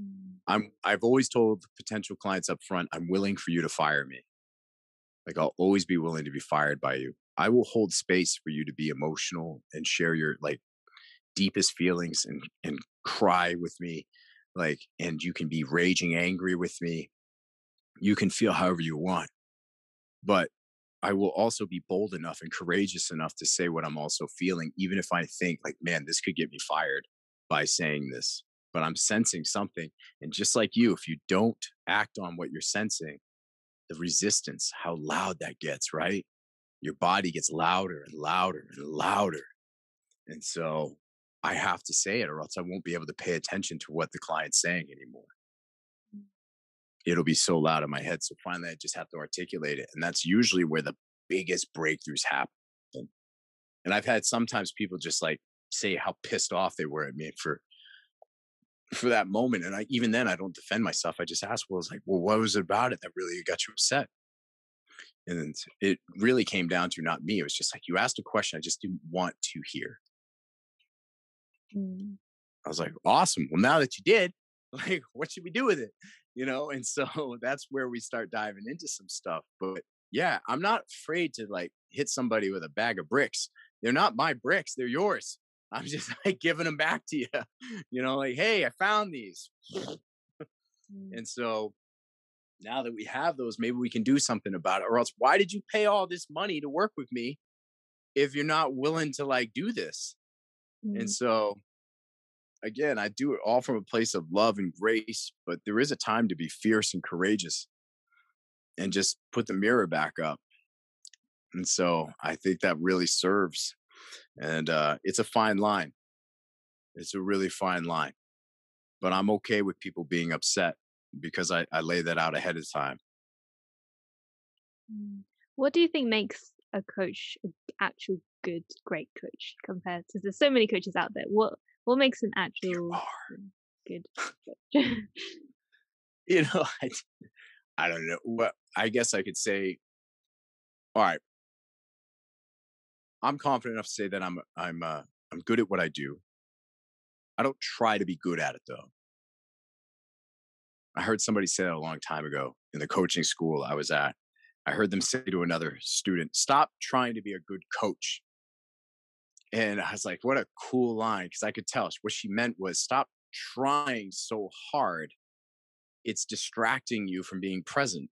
Mm. I'm I've always told potential clients up front, I'm willing for you to fire me. Like I'll always be willing to be fired by you. I will hold space for you to be emotional and share your like deepest feelings and and cry with me like and you can be raging angry with me. You can feel however you want. But I will also be bold enough and courageous enough to say what I'm also feeling even if I think like man this could get me fired by saying this but I'm sensing something. And just like you, if you don't act on what you're sensing, the resistance, how loud that gets, right? Your body gets louder and louder and louder. And so I have to say it, or else I won't be able to pay attention to what the client's saying anymore. It'll be so loud in my head. So finally, I just have to articulate it. And that's usually where the biggest breakthroughs happen. And I've had sometimes people just like say how pissed off they were at me for for that moment. And I, even then, I don't defend myself. I just ask, well, it's like, well, what was it about it that really got you upset? And it really came down to not me. It was just like, you asked a question I just didn't want to hear. Mm. I was like, awesome. Well, now that you did, [LAUGHS] like, what should we do with it? You know? And so [LAUGHS] that's where we start diving into some stuff. But yeah, I'm not afraid to like hit somebody with a bag of bricks. They're not my bricks, they're yours. [LAUGHS] I'm just like giving them back to you. [LAUGHS] You know, like, hey, I found these. Mm. and so now that we have those, maybe we can do something about it. Or else, why did you pay all this money to work with me if you're not willing to like do this? Mm. And so, again, I do it all from a place of love and grace, but there is a time to be fierce and courageous and just put the mirror back up. And so I think that really serves and uh, it's a fine line. It's a really fine line, but I'm okay with people being upset because I, I lay that out ahead of time. Mm. What do you think makes a coach an actual good, great coach compared to there's so many coaches out there? What what makes an actual good [LAUGHS] [LAUGHS] you know, [LAUGHS] I, I don't know. Well, I guess I could say, all right, I'm confident enough to say that I'm I'm uh, I'm good at what I do. I don't try to be good at it though. I heard somebody say that a long time ago in the coaching school I was at. I heard them say to another student, "Stop trying to be a good coach." And I was like, "What a cool line!" Because I could tell what she meant was, "Stop trying so hard. It's distracting you from being present."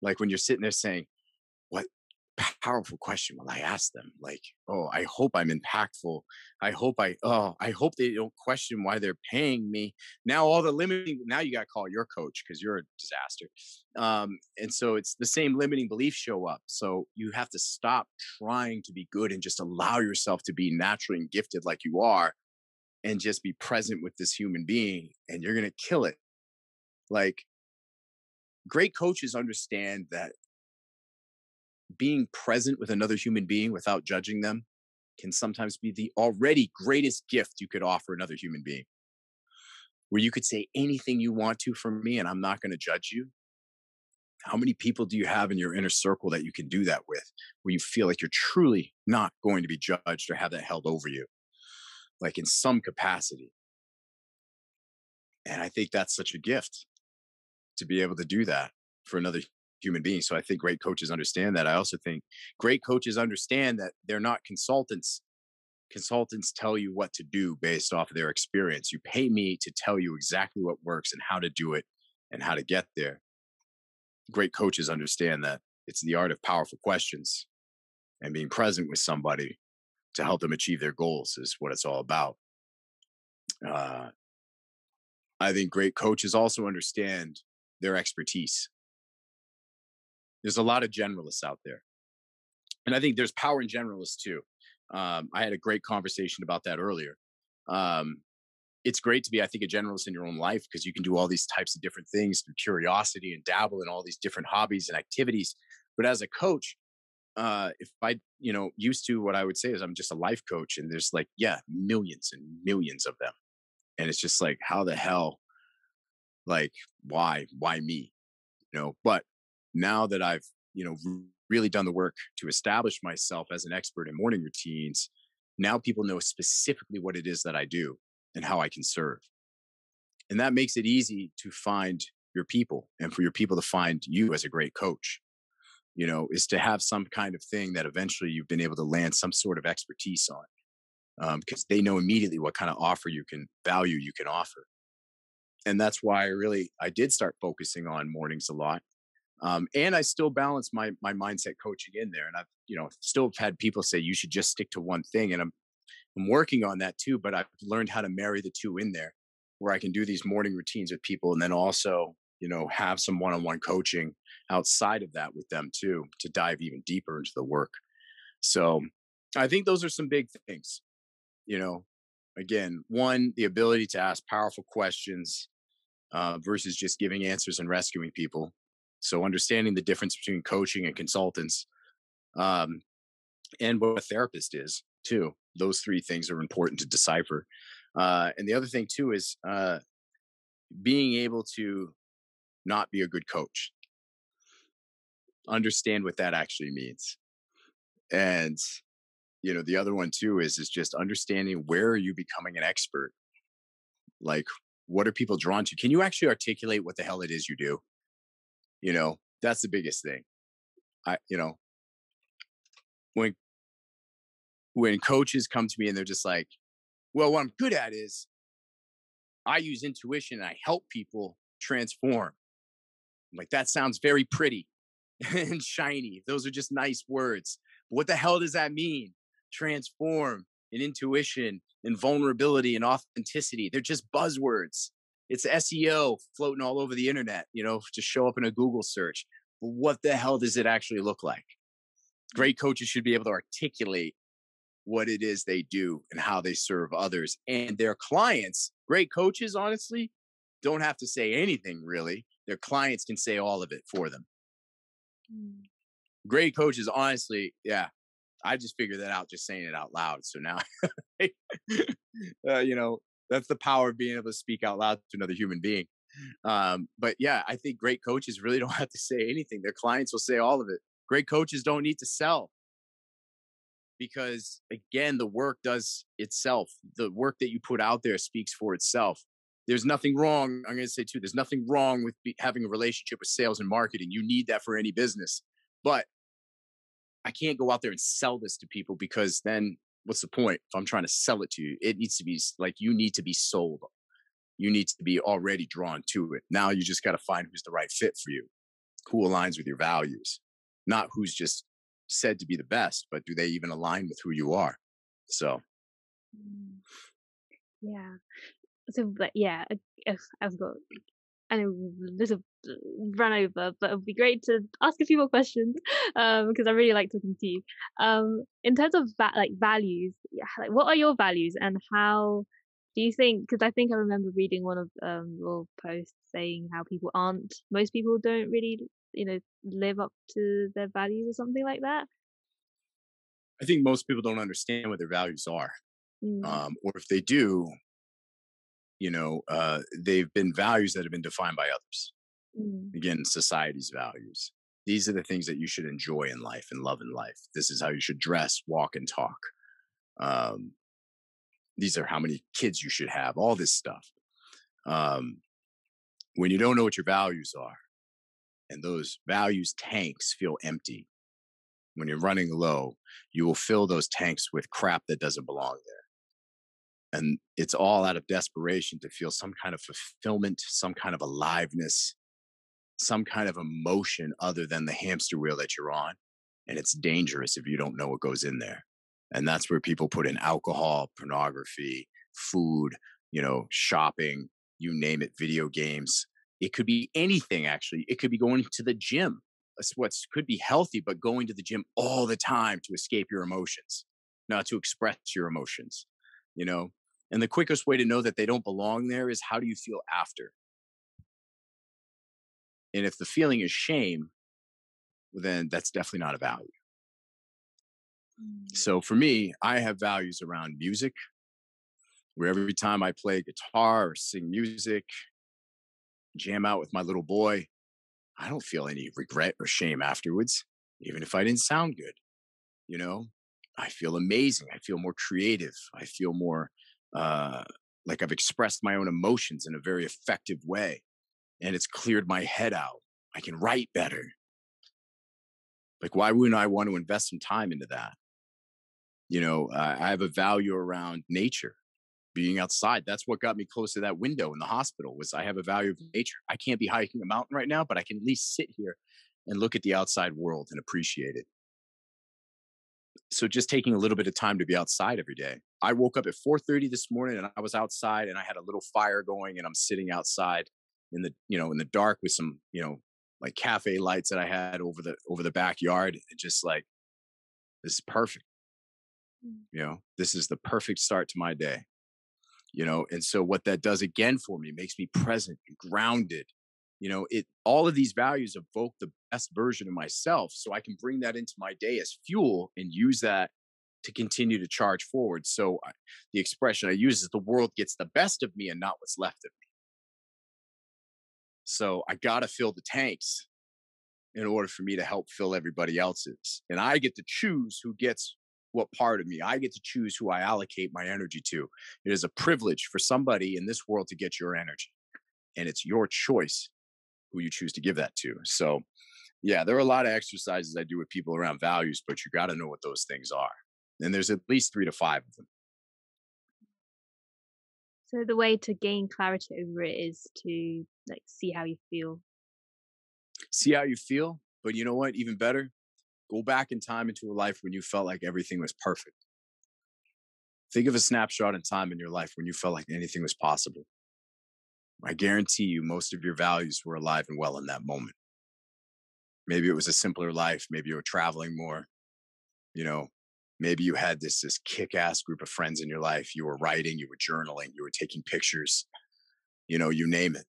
Like when you're sitting there saying, "What powerful question when I ask them. Like, oh, I hope I'm impactful. I hope I, oh, I hope they don't question why they're paying me. Now, all the limiting, now you got to call your coach because you're a disaster. Um, and so it's the same limiting beliefs show up. So you have to stop trying to be good and just allow yourself to be naturally and gifted like you are and just be present with this human being and you're going to kill it. Like, great coaches understand that being present with another human being without judging them can sometimes be the already greatest gift you could offer another human being. Where you could say anything you want to from me and I'm not going to judge you. How many people do you have in your inner circle that you can do that with, where you feel like you're truly not going to be judged or have that held over you, like in some capacity? And I think that's such a gift to be able to do that for another human beings. So I think great coaches understand that. I also think great coaches understand that they're not consultants. Consultants tell you what to do based off of their experience. You pay me to tell you exactly what works and how to do it and how to get there. Great coaches understand that it's the art of powerful questions and being present with somebody to help them achieve their goals is what it's all about. Uh, I think great coaches also understand their expertise there's a lot of generalists out there. And I think there's power in generalists too. Um, I had a great conversation about that earlier. Um, it's great to be, I think, a generalist in your own life because you can do all these types of different things through curiosity and dabble in all these different hobbies and activities. But as a coach, uh, if I, you know, used to what I would say is I'm just a life coach, and there's like, yeah, millions and millions of them, and it's just like, how the hell like why why me you know but now that i've you know really done the work to establish myself as an expert in morning routines now people know specifically what it is that i do and how i can serve. And that makes it easy to find your people and for your people to find you as a great coach you know is to have some kind of thing that eventually you've been able to land some sort of expertise on because um, they know immediately what kind of offer you can value you can offer. And that's why i really i did start focusing on mornings a lot um, and i still balance my my mindset coaching in there and i've you know still had people say you should just stick to one thing and i'm i'm working on that too but i've learned how to marry the two in there where i can do these morning routines with people and then also you know have some one-on-one coaching outside of that with them too to dive even deeper into the work. So i think those are some big things you know? Again one the ability to ask powerful questions uh, versus just giving answers and rescuing people so understanding the difference between coaching and consultants um, and what a therapist is too those three things are important to decipher uh, and the other thing too is uh, being able to not be a good coach. Understand what that actually means. And you know, the other one too is is just understanding where are you becoming an expert? Like what are people drawn to? Can you actually articulate what the hell it is you do? You know, that's the biggest thing. I you know, when when coaches come to me and they're just like, well, what I'm good at is I use intuition and I help people transform. I'm like, that sounds very pretty [LAUGHS] and shiny. Those are just nice words. But what the hell does that mean? Transform and intuition and vulnerability and authenticity. They're just buzzwords. It's SEO floating all over the internet, you know, to show up in a Google search. But what the hell does it actually look like? Great coaches should be able to articulate what it is they do and how they serve others and their clients. Great coaches, honestly, don't have to say anything really their clients can say all of it for them. Mm. Great coaches, honestly, yeah, I just figured that out just saying it out loud. So now, [LAUGHS] uh, you know, that's the power of being able to speak out loud to another human being. Um, but yeah, I think great coaches really [LAUGHS] don't have to say anything. Their clients will say all of it. Great coaches don't need to sell because again, the work does itself. The work that you put out there speaks for itself there's nothing wrong. I'm going to say too, there's nothing wrong with be, having a relationship with sales and marketing. You need that for any business. But I can't go out there and sell this to people because then what's the point if I'm trying to sell it to you? It needs to be like you need to be sold. You need to be already drawn to it. Now you just got to find who's the right fit for you, who aligns with your values, not who's just said to be the best, but do they even align with who you are? So, mm. yeah so but yeah, I've got I know this will run over, but it would be great to ask a few more questions um, because I really like talking to you. Um, in terms of va- like values, yeah, like what are your values and how do you think? Because I think I remember reading one of um, your posts saying how people aren't, most people don't really, you know, live up to their values or something like that. I think most people don't understand what their values are, mm. um, or if they do, you know uh, they've been values that have been defined by others. Mm. again society's values. These are the things that you should enjoy in life and love in life. This is how you should dress walk and talk. Um, these are how many kids you should have all this stuff. Um, when you don't know what your values are and those values tanks feel empty when you're running low you will fill those tanks with crap that doesn't belong there and it's all out of desperation to feel some kind of fulfillment some kind of aliveness some kind of emotion other than the hamster wheel that you're on and it's dangerous if you don't know what goes in there. And that's where people put in alcohol pornography food you know shopping you name it video games. It could be anything actually. It could be going to the gym. That's what could be healthy but going to the gym all the time to escape your emotions not to express your emotions you know and the quickest way to know that they don't belong there is how do you feel after? And if the feeling is shame, then that's definitely not a value. Mm. So for me, I have values around music, where every time I play guitar or sing music, jam out with my little boy, I don't feel any regret or shame afterwards, even if I didn't sound good. You know, I feel amazing. I feel more creative. I feel more uh, like I've expressed my own emotions in a very effective way. And it's cleared my head out. I can write better. Like, why wouldn't I want to invest some time into that? You know, I have a value around nature being outside. That's what got me close to that window in the hospital was I have a value of nature. I can't be hiking a mountain right now, but I can at least sit here and look at the outside world and appreciate it. So just taking a little bit of time to be outside every day. I woke up at 4:30 this morning and I was outside and I had a little fire going and I'm sitting outside in the, you know, in the dark with some, you know, like cafe lights that I had over the over the backyard. And just like this is perfect. Mm. You know, this is the perfect start to my day you know and so what that does again for me makes me present and grounded you know it all of these values evoke the best version of myself so i can bring that into my day as fuel and use that to continue to charge forward so I, the expression i use is the world gets the best of me and not what's left of me so i got to fill the tanks in order for me to help fill everybody else's and i get to choose who gets what part of me. I get to choose who I allocate my energy to. It is a privilege for somebody in this world to get your energy. And it's your choice who you choose to give that to. So, yeah, there are a lot of exercises I do with people around values, but you got to know what those things are. And there's at least three to five of them. So the way to gain clarity over it is to like see how you feel. See how you feel, but you know what? Even better, Go back in time into a life when you felt like everything was perfect. Think of a snapshot in time in your life when you felt like anything was possible. I guarantee you, most of your values were alive and well in that moment. Maybe it was a simpler life. Maybe you were traveling more. You know, maybe you had this this kick-ass group of friends in your life. You were writing, you were journaling, you were taking pictures. You know, you name it.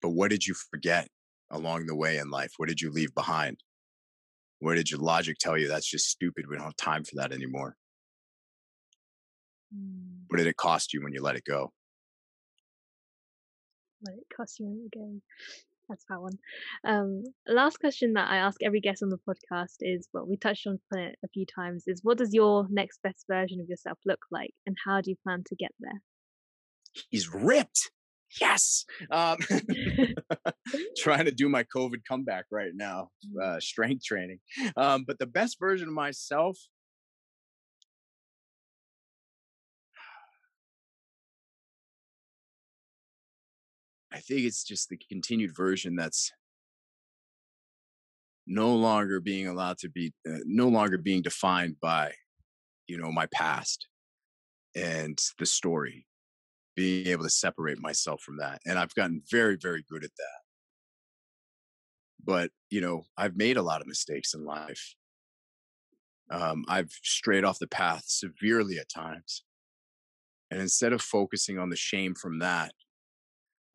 But what did you forget along the way in life? What did you leave behind? Where did your logic tell you that's just stupid? We don't have time for that anymore. Mm. What did it cost you when you let it go? What it cost you when you go? That's that one. Um, last question that I ask every guest on the podcast is well, we touched on it a few times, is what does your next best version of yourself look like and how do you plan to get there? He's ripped yes um, [LAUGHS] [LAUGHS] trying to do my covid comeback right now mm. uh, strength training um, but the best version of myself i think it's just the continued version that's no longer being allowed to be uh, no longer being defined by you know my past and the story being able to separate myself from that. And I've gotten very, very good at that. But, you know, I've made a lot of mistakes in life. Um, I've strayed off the path severely at times. And instead of focusing on the shame from that,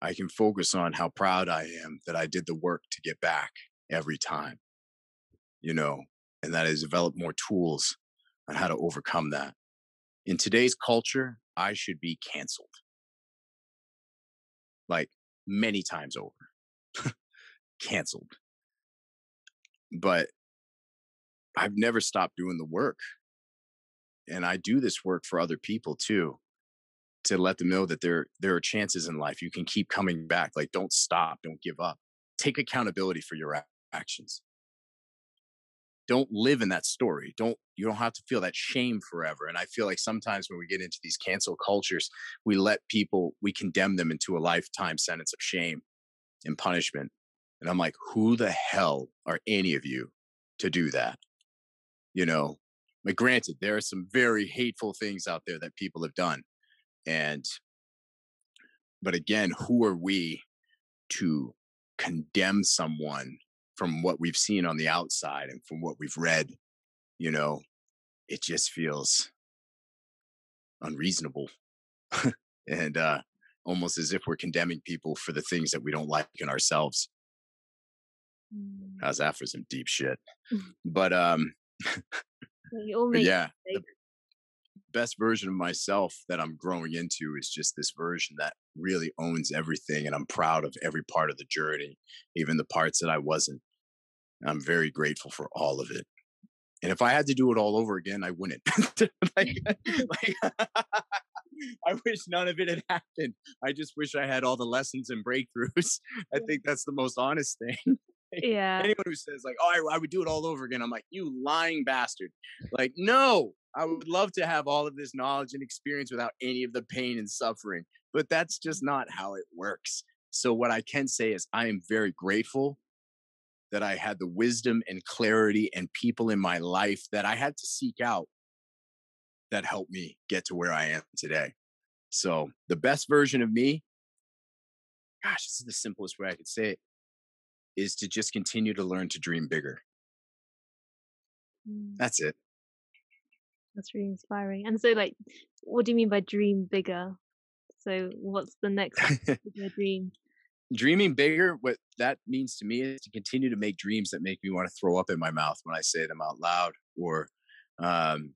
I can focus on how proud I am that I did the work to get back every time, you know, and that that is develop more tools on how to overcome that. In today's culture, I should be canceled like many times over, [LAUGHS] canceled. But I've never stopped doing the work. And I do this work for other people too, to let them know that there there are chances in life. You can keep coming back. Like don't stop, don't give up. Take accountability for your actions don't live in that story don't you don't have to feel that shame forever and i feel like sometimes when we get into these cancel cultures we let people we condemn them into a lifetime sentence of shame and punishment and i'm like who the hell are any of you to do that you know but granted there are some very hateful things out there that people have done and but again who are we to condemn someone from what we've seen on the outside and from what we've read, you know, it just feels unreasonable [LAUGHS] and uh, almost as if we're condemning people for the things that we don't like in ourselves. Mm. How's that for some deep shit? but um, [LAUGHS] yeah, the, best version of myself that I'm growing into is just this version that really owns everything. And I'm proud of every part of the journey, even the parts that I wasn't. I'm very grateful for all of it. And if I had to do it all over again, I wouldn't. [LAUGHS] like, [LAUGHS] like [LAUGHS] I wish none of it had happened. I just wish I had all the lessons and breakthroughs. I think that's the most honest thing. [LAUGHS] Yeah. Anyone who says like, "Oh, I, I, would do it all over again," I'm like, "You lying bastard!" Like, no, I would love to have all of this knowledge and experience without any of the pain and suffering, but that's just not how it works. So what I can say is, I am very grateful that I had the wisdom and clarity and people in my life that I had to seek out that helped me get to where I am today. So the best version of me, gosh, this is the simplest way I could say it, is to just continue to learn to dream bigger. Mm. That's it. That's really inspiring. And so, like, what do you mean by dream bigger? So, what's the next [LAUGHS] dream? Dreaming bigger, what that means to me is to continue to make dreams that make me want to throw up in my mouth when I say them out loud, or um,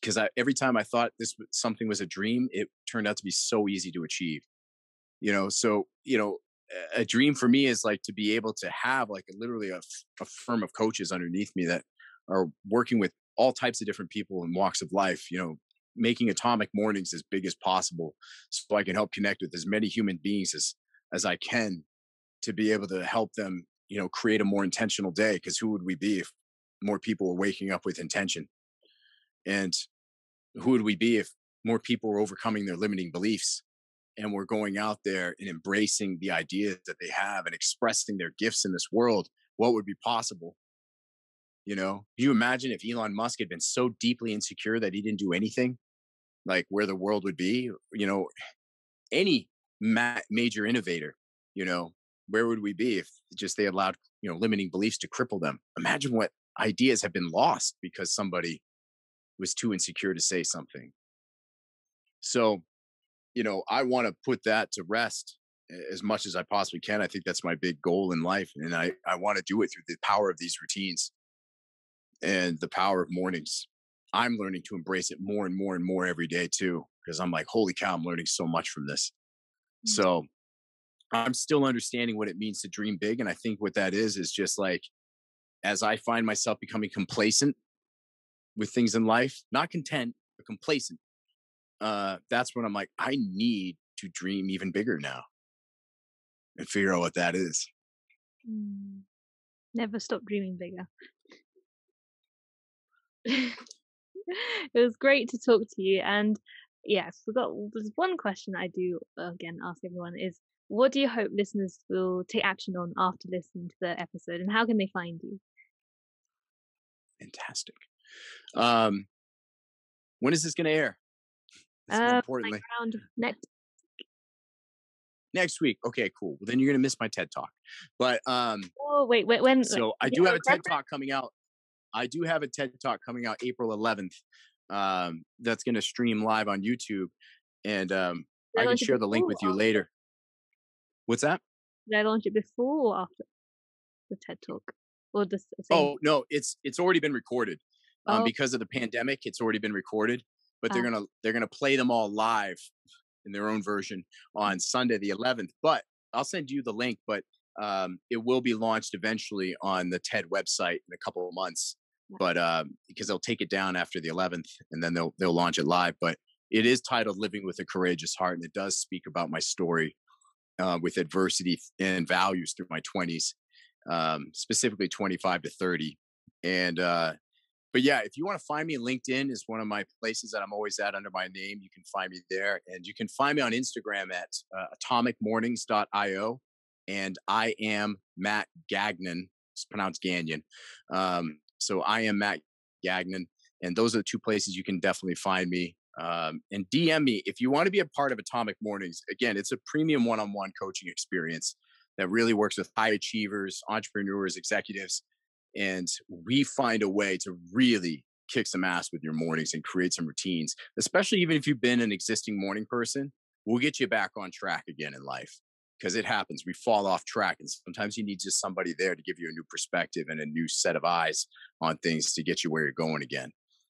because I every time I thought this something was a dream, it turned out to be so easy to achieve. You know, so you know, a dream for me is like to be able to have like literally a, firm of coaches underneath me that are working with all types of different people and walks of life. You know, making atomic mornings as big as possible, so I can help connect with as many human beings as as I can to be able to help them. You know, create a more intentional day. Because who would we be if more people were waking up with intention? And who would we be if more people were overcoming their limiting beliefs and we're going out there and embracing the ideas that they have and expressing their gifts in this world? What would be possible? You know, you imagine if Elon Musk had been so deeply insecure that he didn't do anything, like where the world would be? You know, any ma- major innovator, you know, where would we be if just they allowed, you know, limiting beliefs to cripple them? Imagine what ideas have been lost because somebody was too insecure to say something. So, you know, I want to put that to rest as much as I possibly can. I think that's my big goal in life. And I, I want to do it through the power of these routines and the power of mornings. I'm learning to embrace it more and more and more every day too, because I'm like, holy cow, I'm learning so much from this. Mm-hmm. So I'm still understanding what it means to dream big. And I think what that is, is just like, as I find myself becoming complacent with things in life, not content, but complacent. Uh, that's when I'm like, I need to dream even bigger now and figure out what that is. Mm. Never stop dreaming bigger. [LAUGHS] it was great to talk to you. And yes, we got there's one question I do again ask everyone is what do you hope listeners will take action on after listening to the episode and how can they find you? Fantastic. Um, when is this going to air? Uh, importantly, next next week. Okay, cool. Well, then you're gonna miss my TED talk. But um, oh wait, wait, when? So I do have a TED talk coming out. I do have a TED talk coming out April 11th. Um, that's gonna stream live on YouTube, and um, I can share the link with you later. What's that? Did I launch it before or after the TED talk? Or the oh no, it's it's already been recorded um, oh. because of the pandemic. It's already been recorded, but they're gonna they're gonna play them all live in their own version on Sunday the 11th. But I'll send you the link. But um, it will be launched eventually on the TED website in a couple of months. But um, because they'll take it down after the 11th, and then they'll they'll launch it live. But it is titled "Living with a Courageous Heart," and it does speak about my story uh, with adversity and values through my 20s, um, specifically 25 to 30. And uh, but yeah, if you want to find me, LinkedIn is one of my places that I'm always at under my name. You can find me there. And you can find me on Instagram at uh, atomicmornings.io. And I am Matt Gagnon. It's pronounced Gagnon. Um, so I am Matt Gagnon. And those are the two places you can definitely find me. Um, and DM me if you want to be a part of Atomic Mornings. Again, it's a premium one on one coaching experience that really works with high achievers, entrepreneurs, executives and we find a way to really kick some ass with your mornings and create some routines, especially even if you've been an existing morning person, we'll get you back on track again in life because it happens. We fall off track, and sometimes you need just somebody there to give you a new perspective and a new set of eyes on things to get you where you're going again.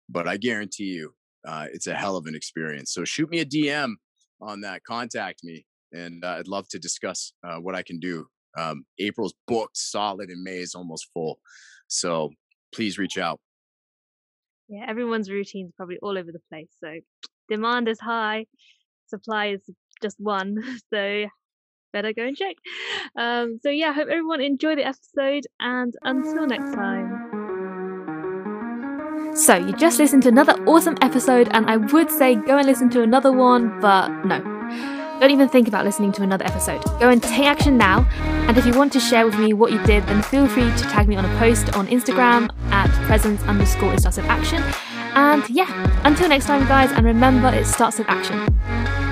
But I guarantee you, uh, it's a hell of an experience. So shoot me a DM on that, contact me, and uh, I'd love to discuss uh, what I can do. Um, April's booked solid, and May is almost full. So please reach out. Yeah, everyone's routine's probably all over the place. So demand is high, supply is just one. [LAUGHS] So better go and check. Um, so yeah, hope everyone enjoyed the episode, and until next time. So, you just listened to another awesome episode, and I would say go and listen to another one, but no. Don't even think about listening to another episode. Go and take action now. And if you want to share with me what you did, then feel free to tag me on a post on Instagram at presence underscore starts with action. And yeah, until next time, guys, and remember it starts with action.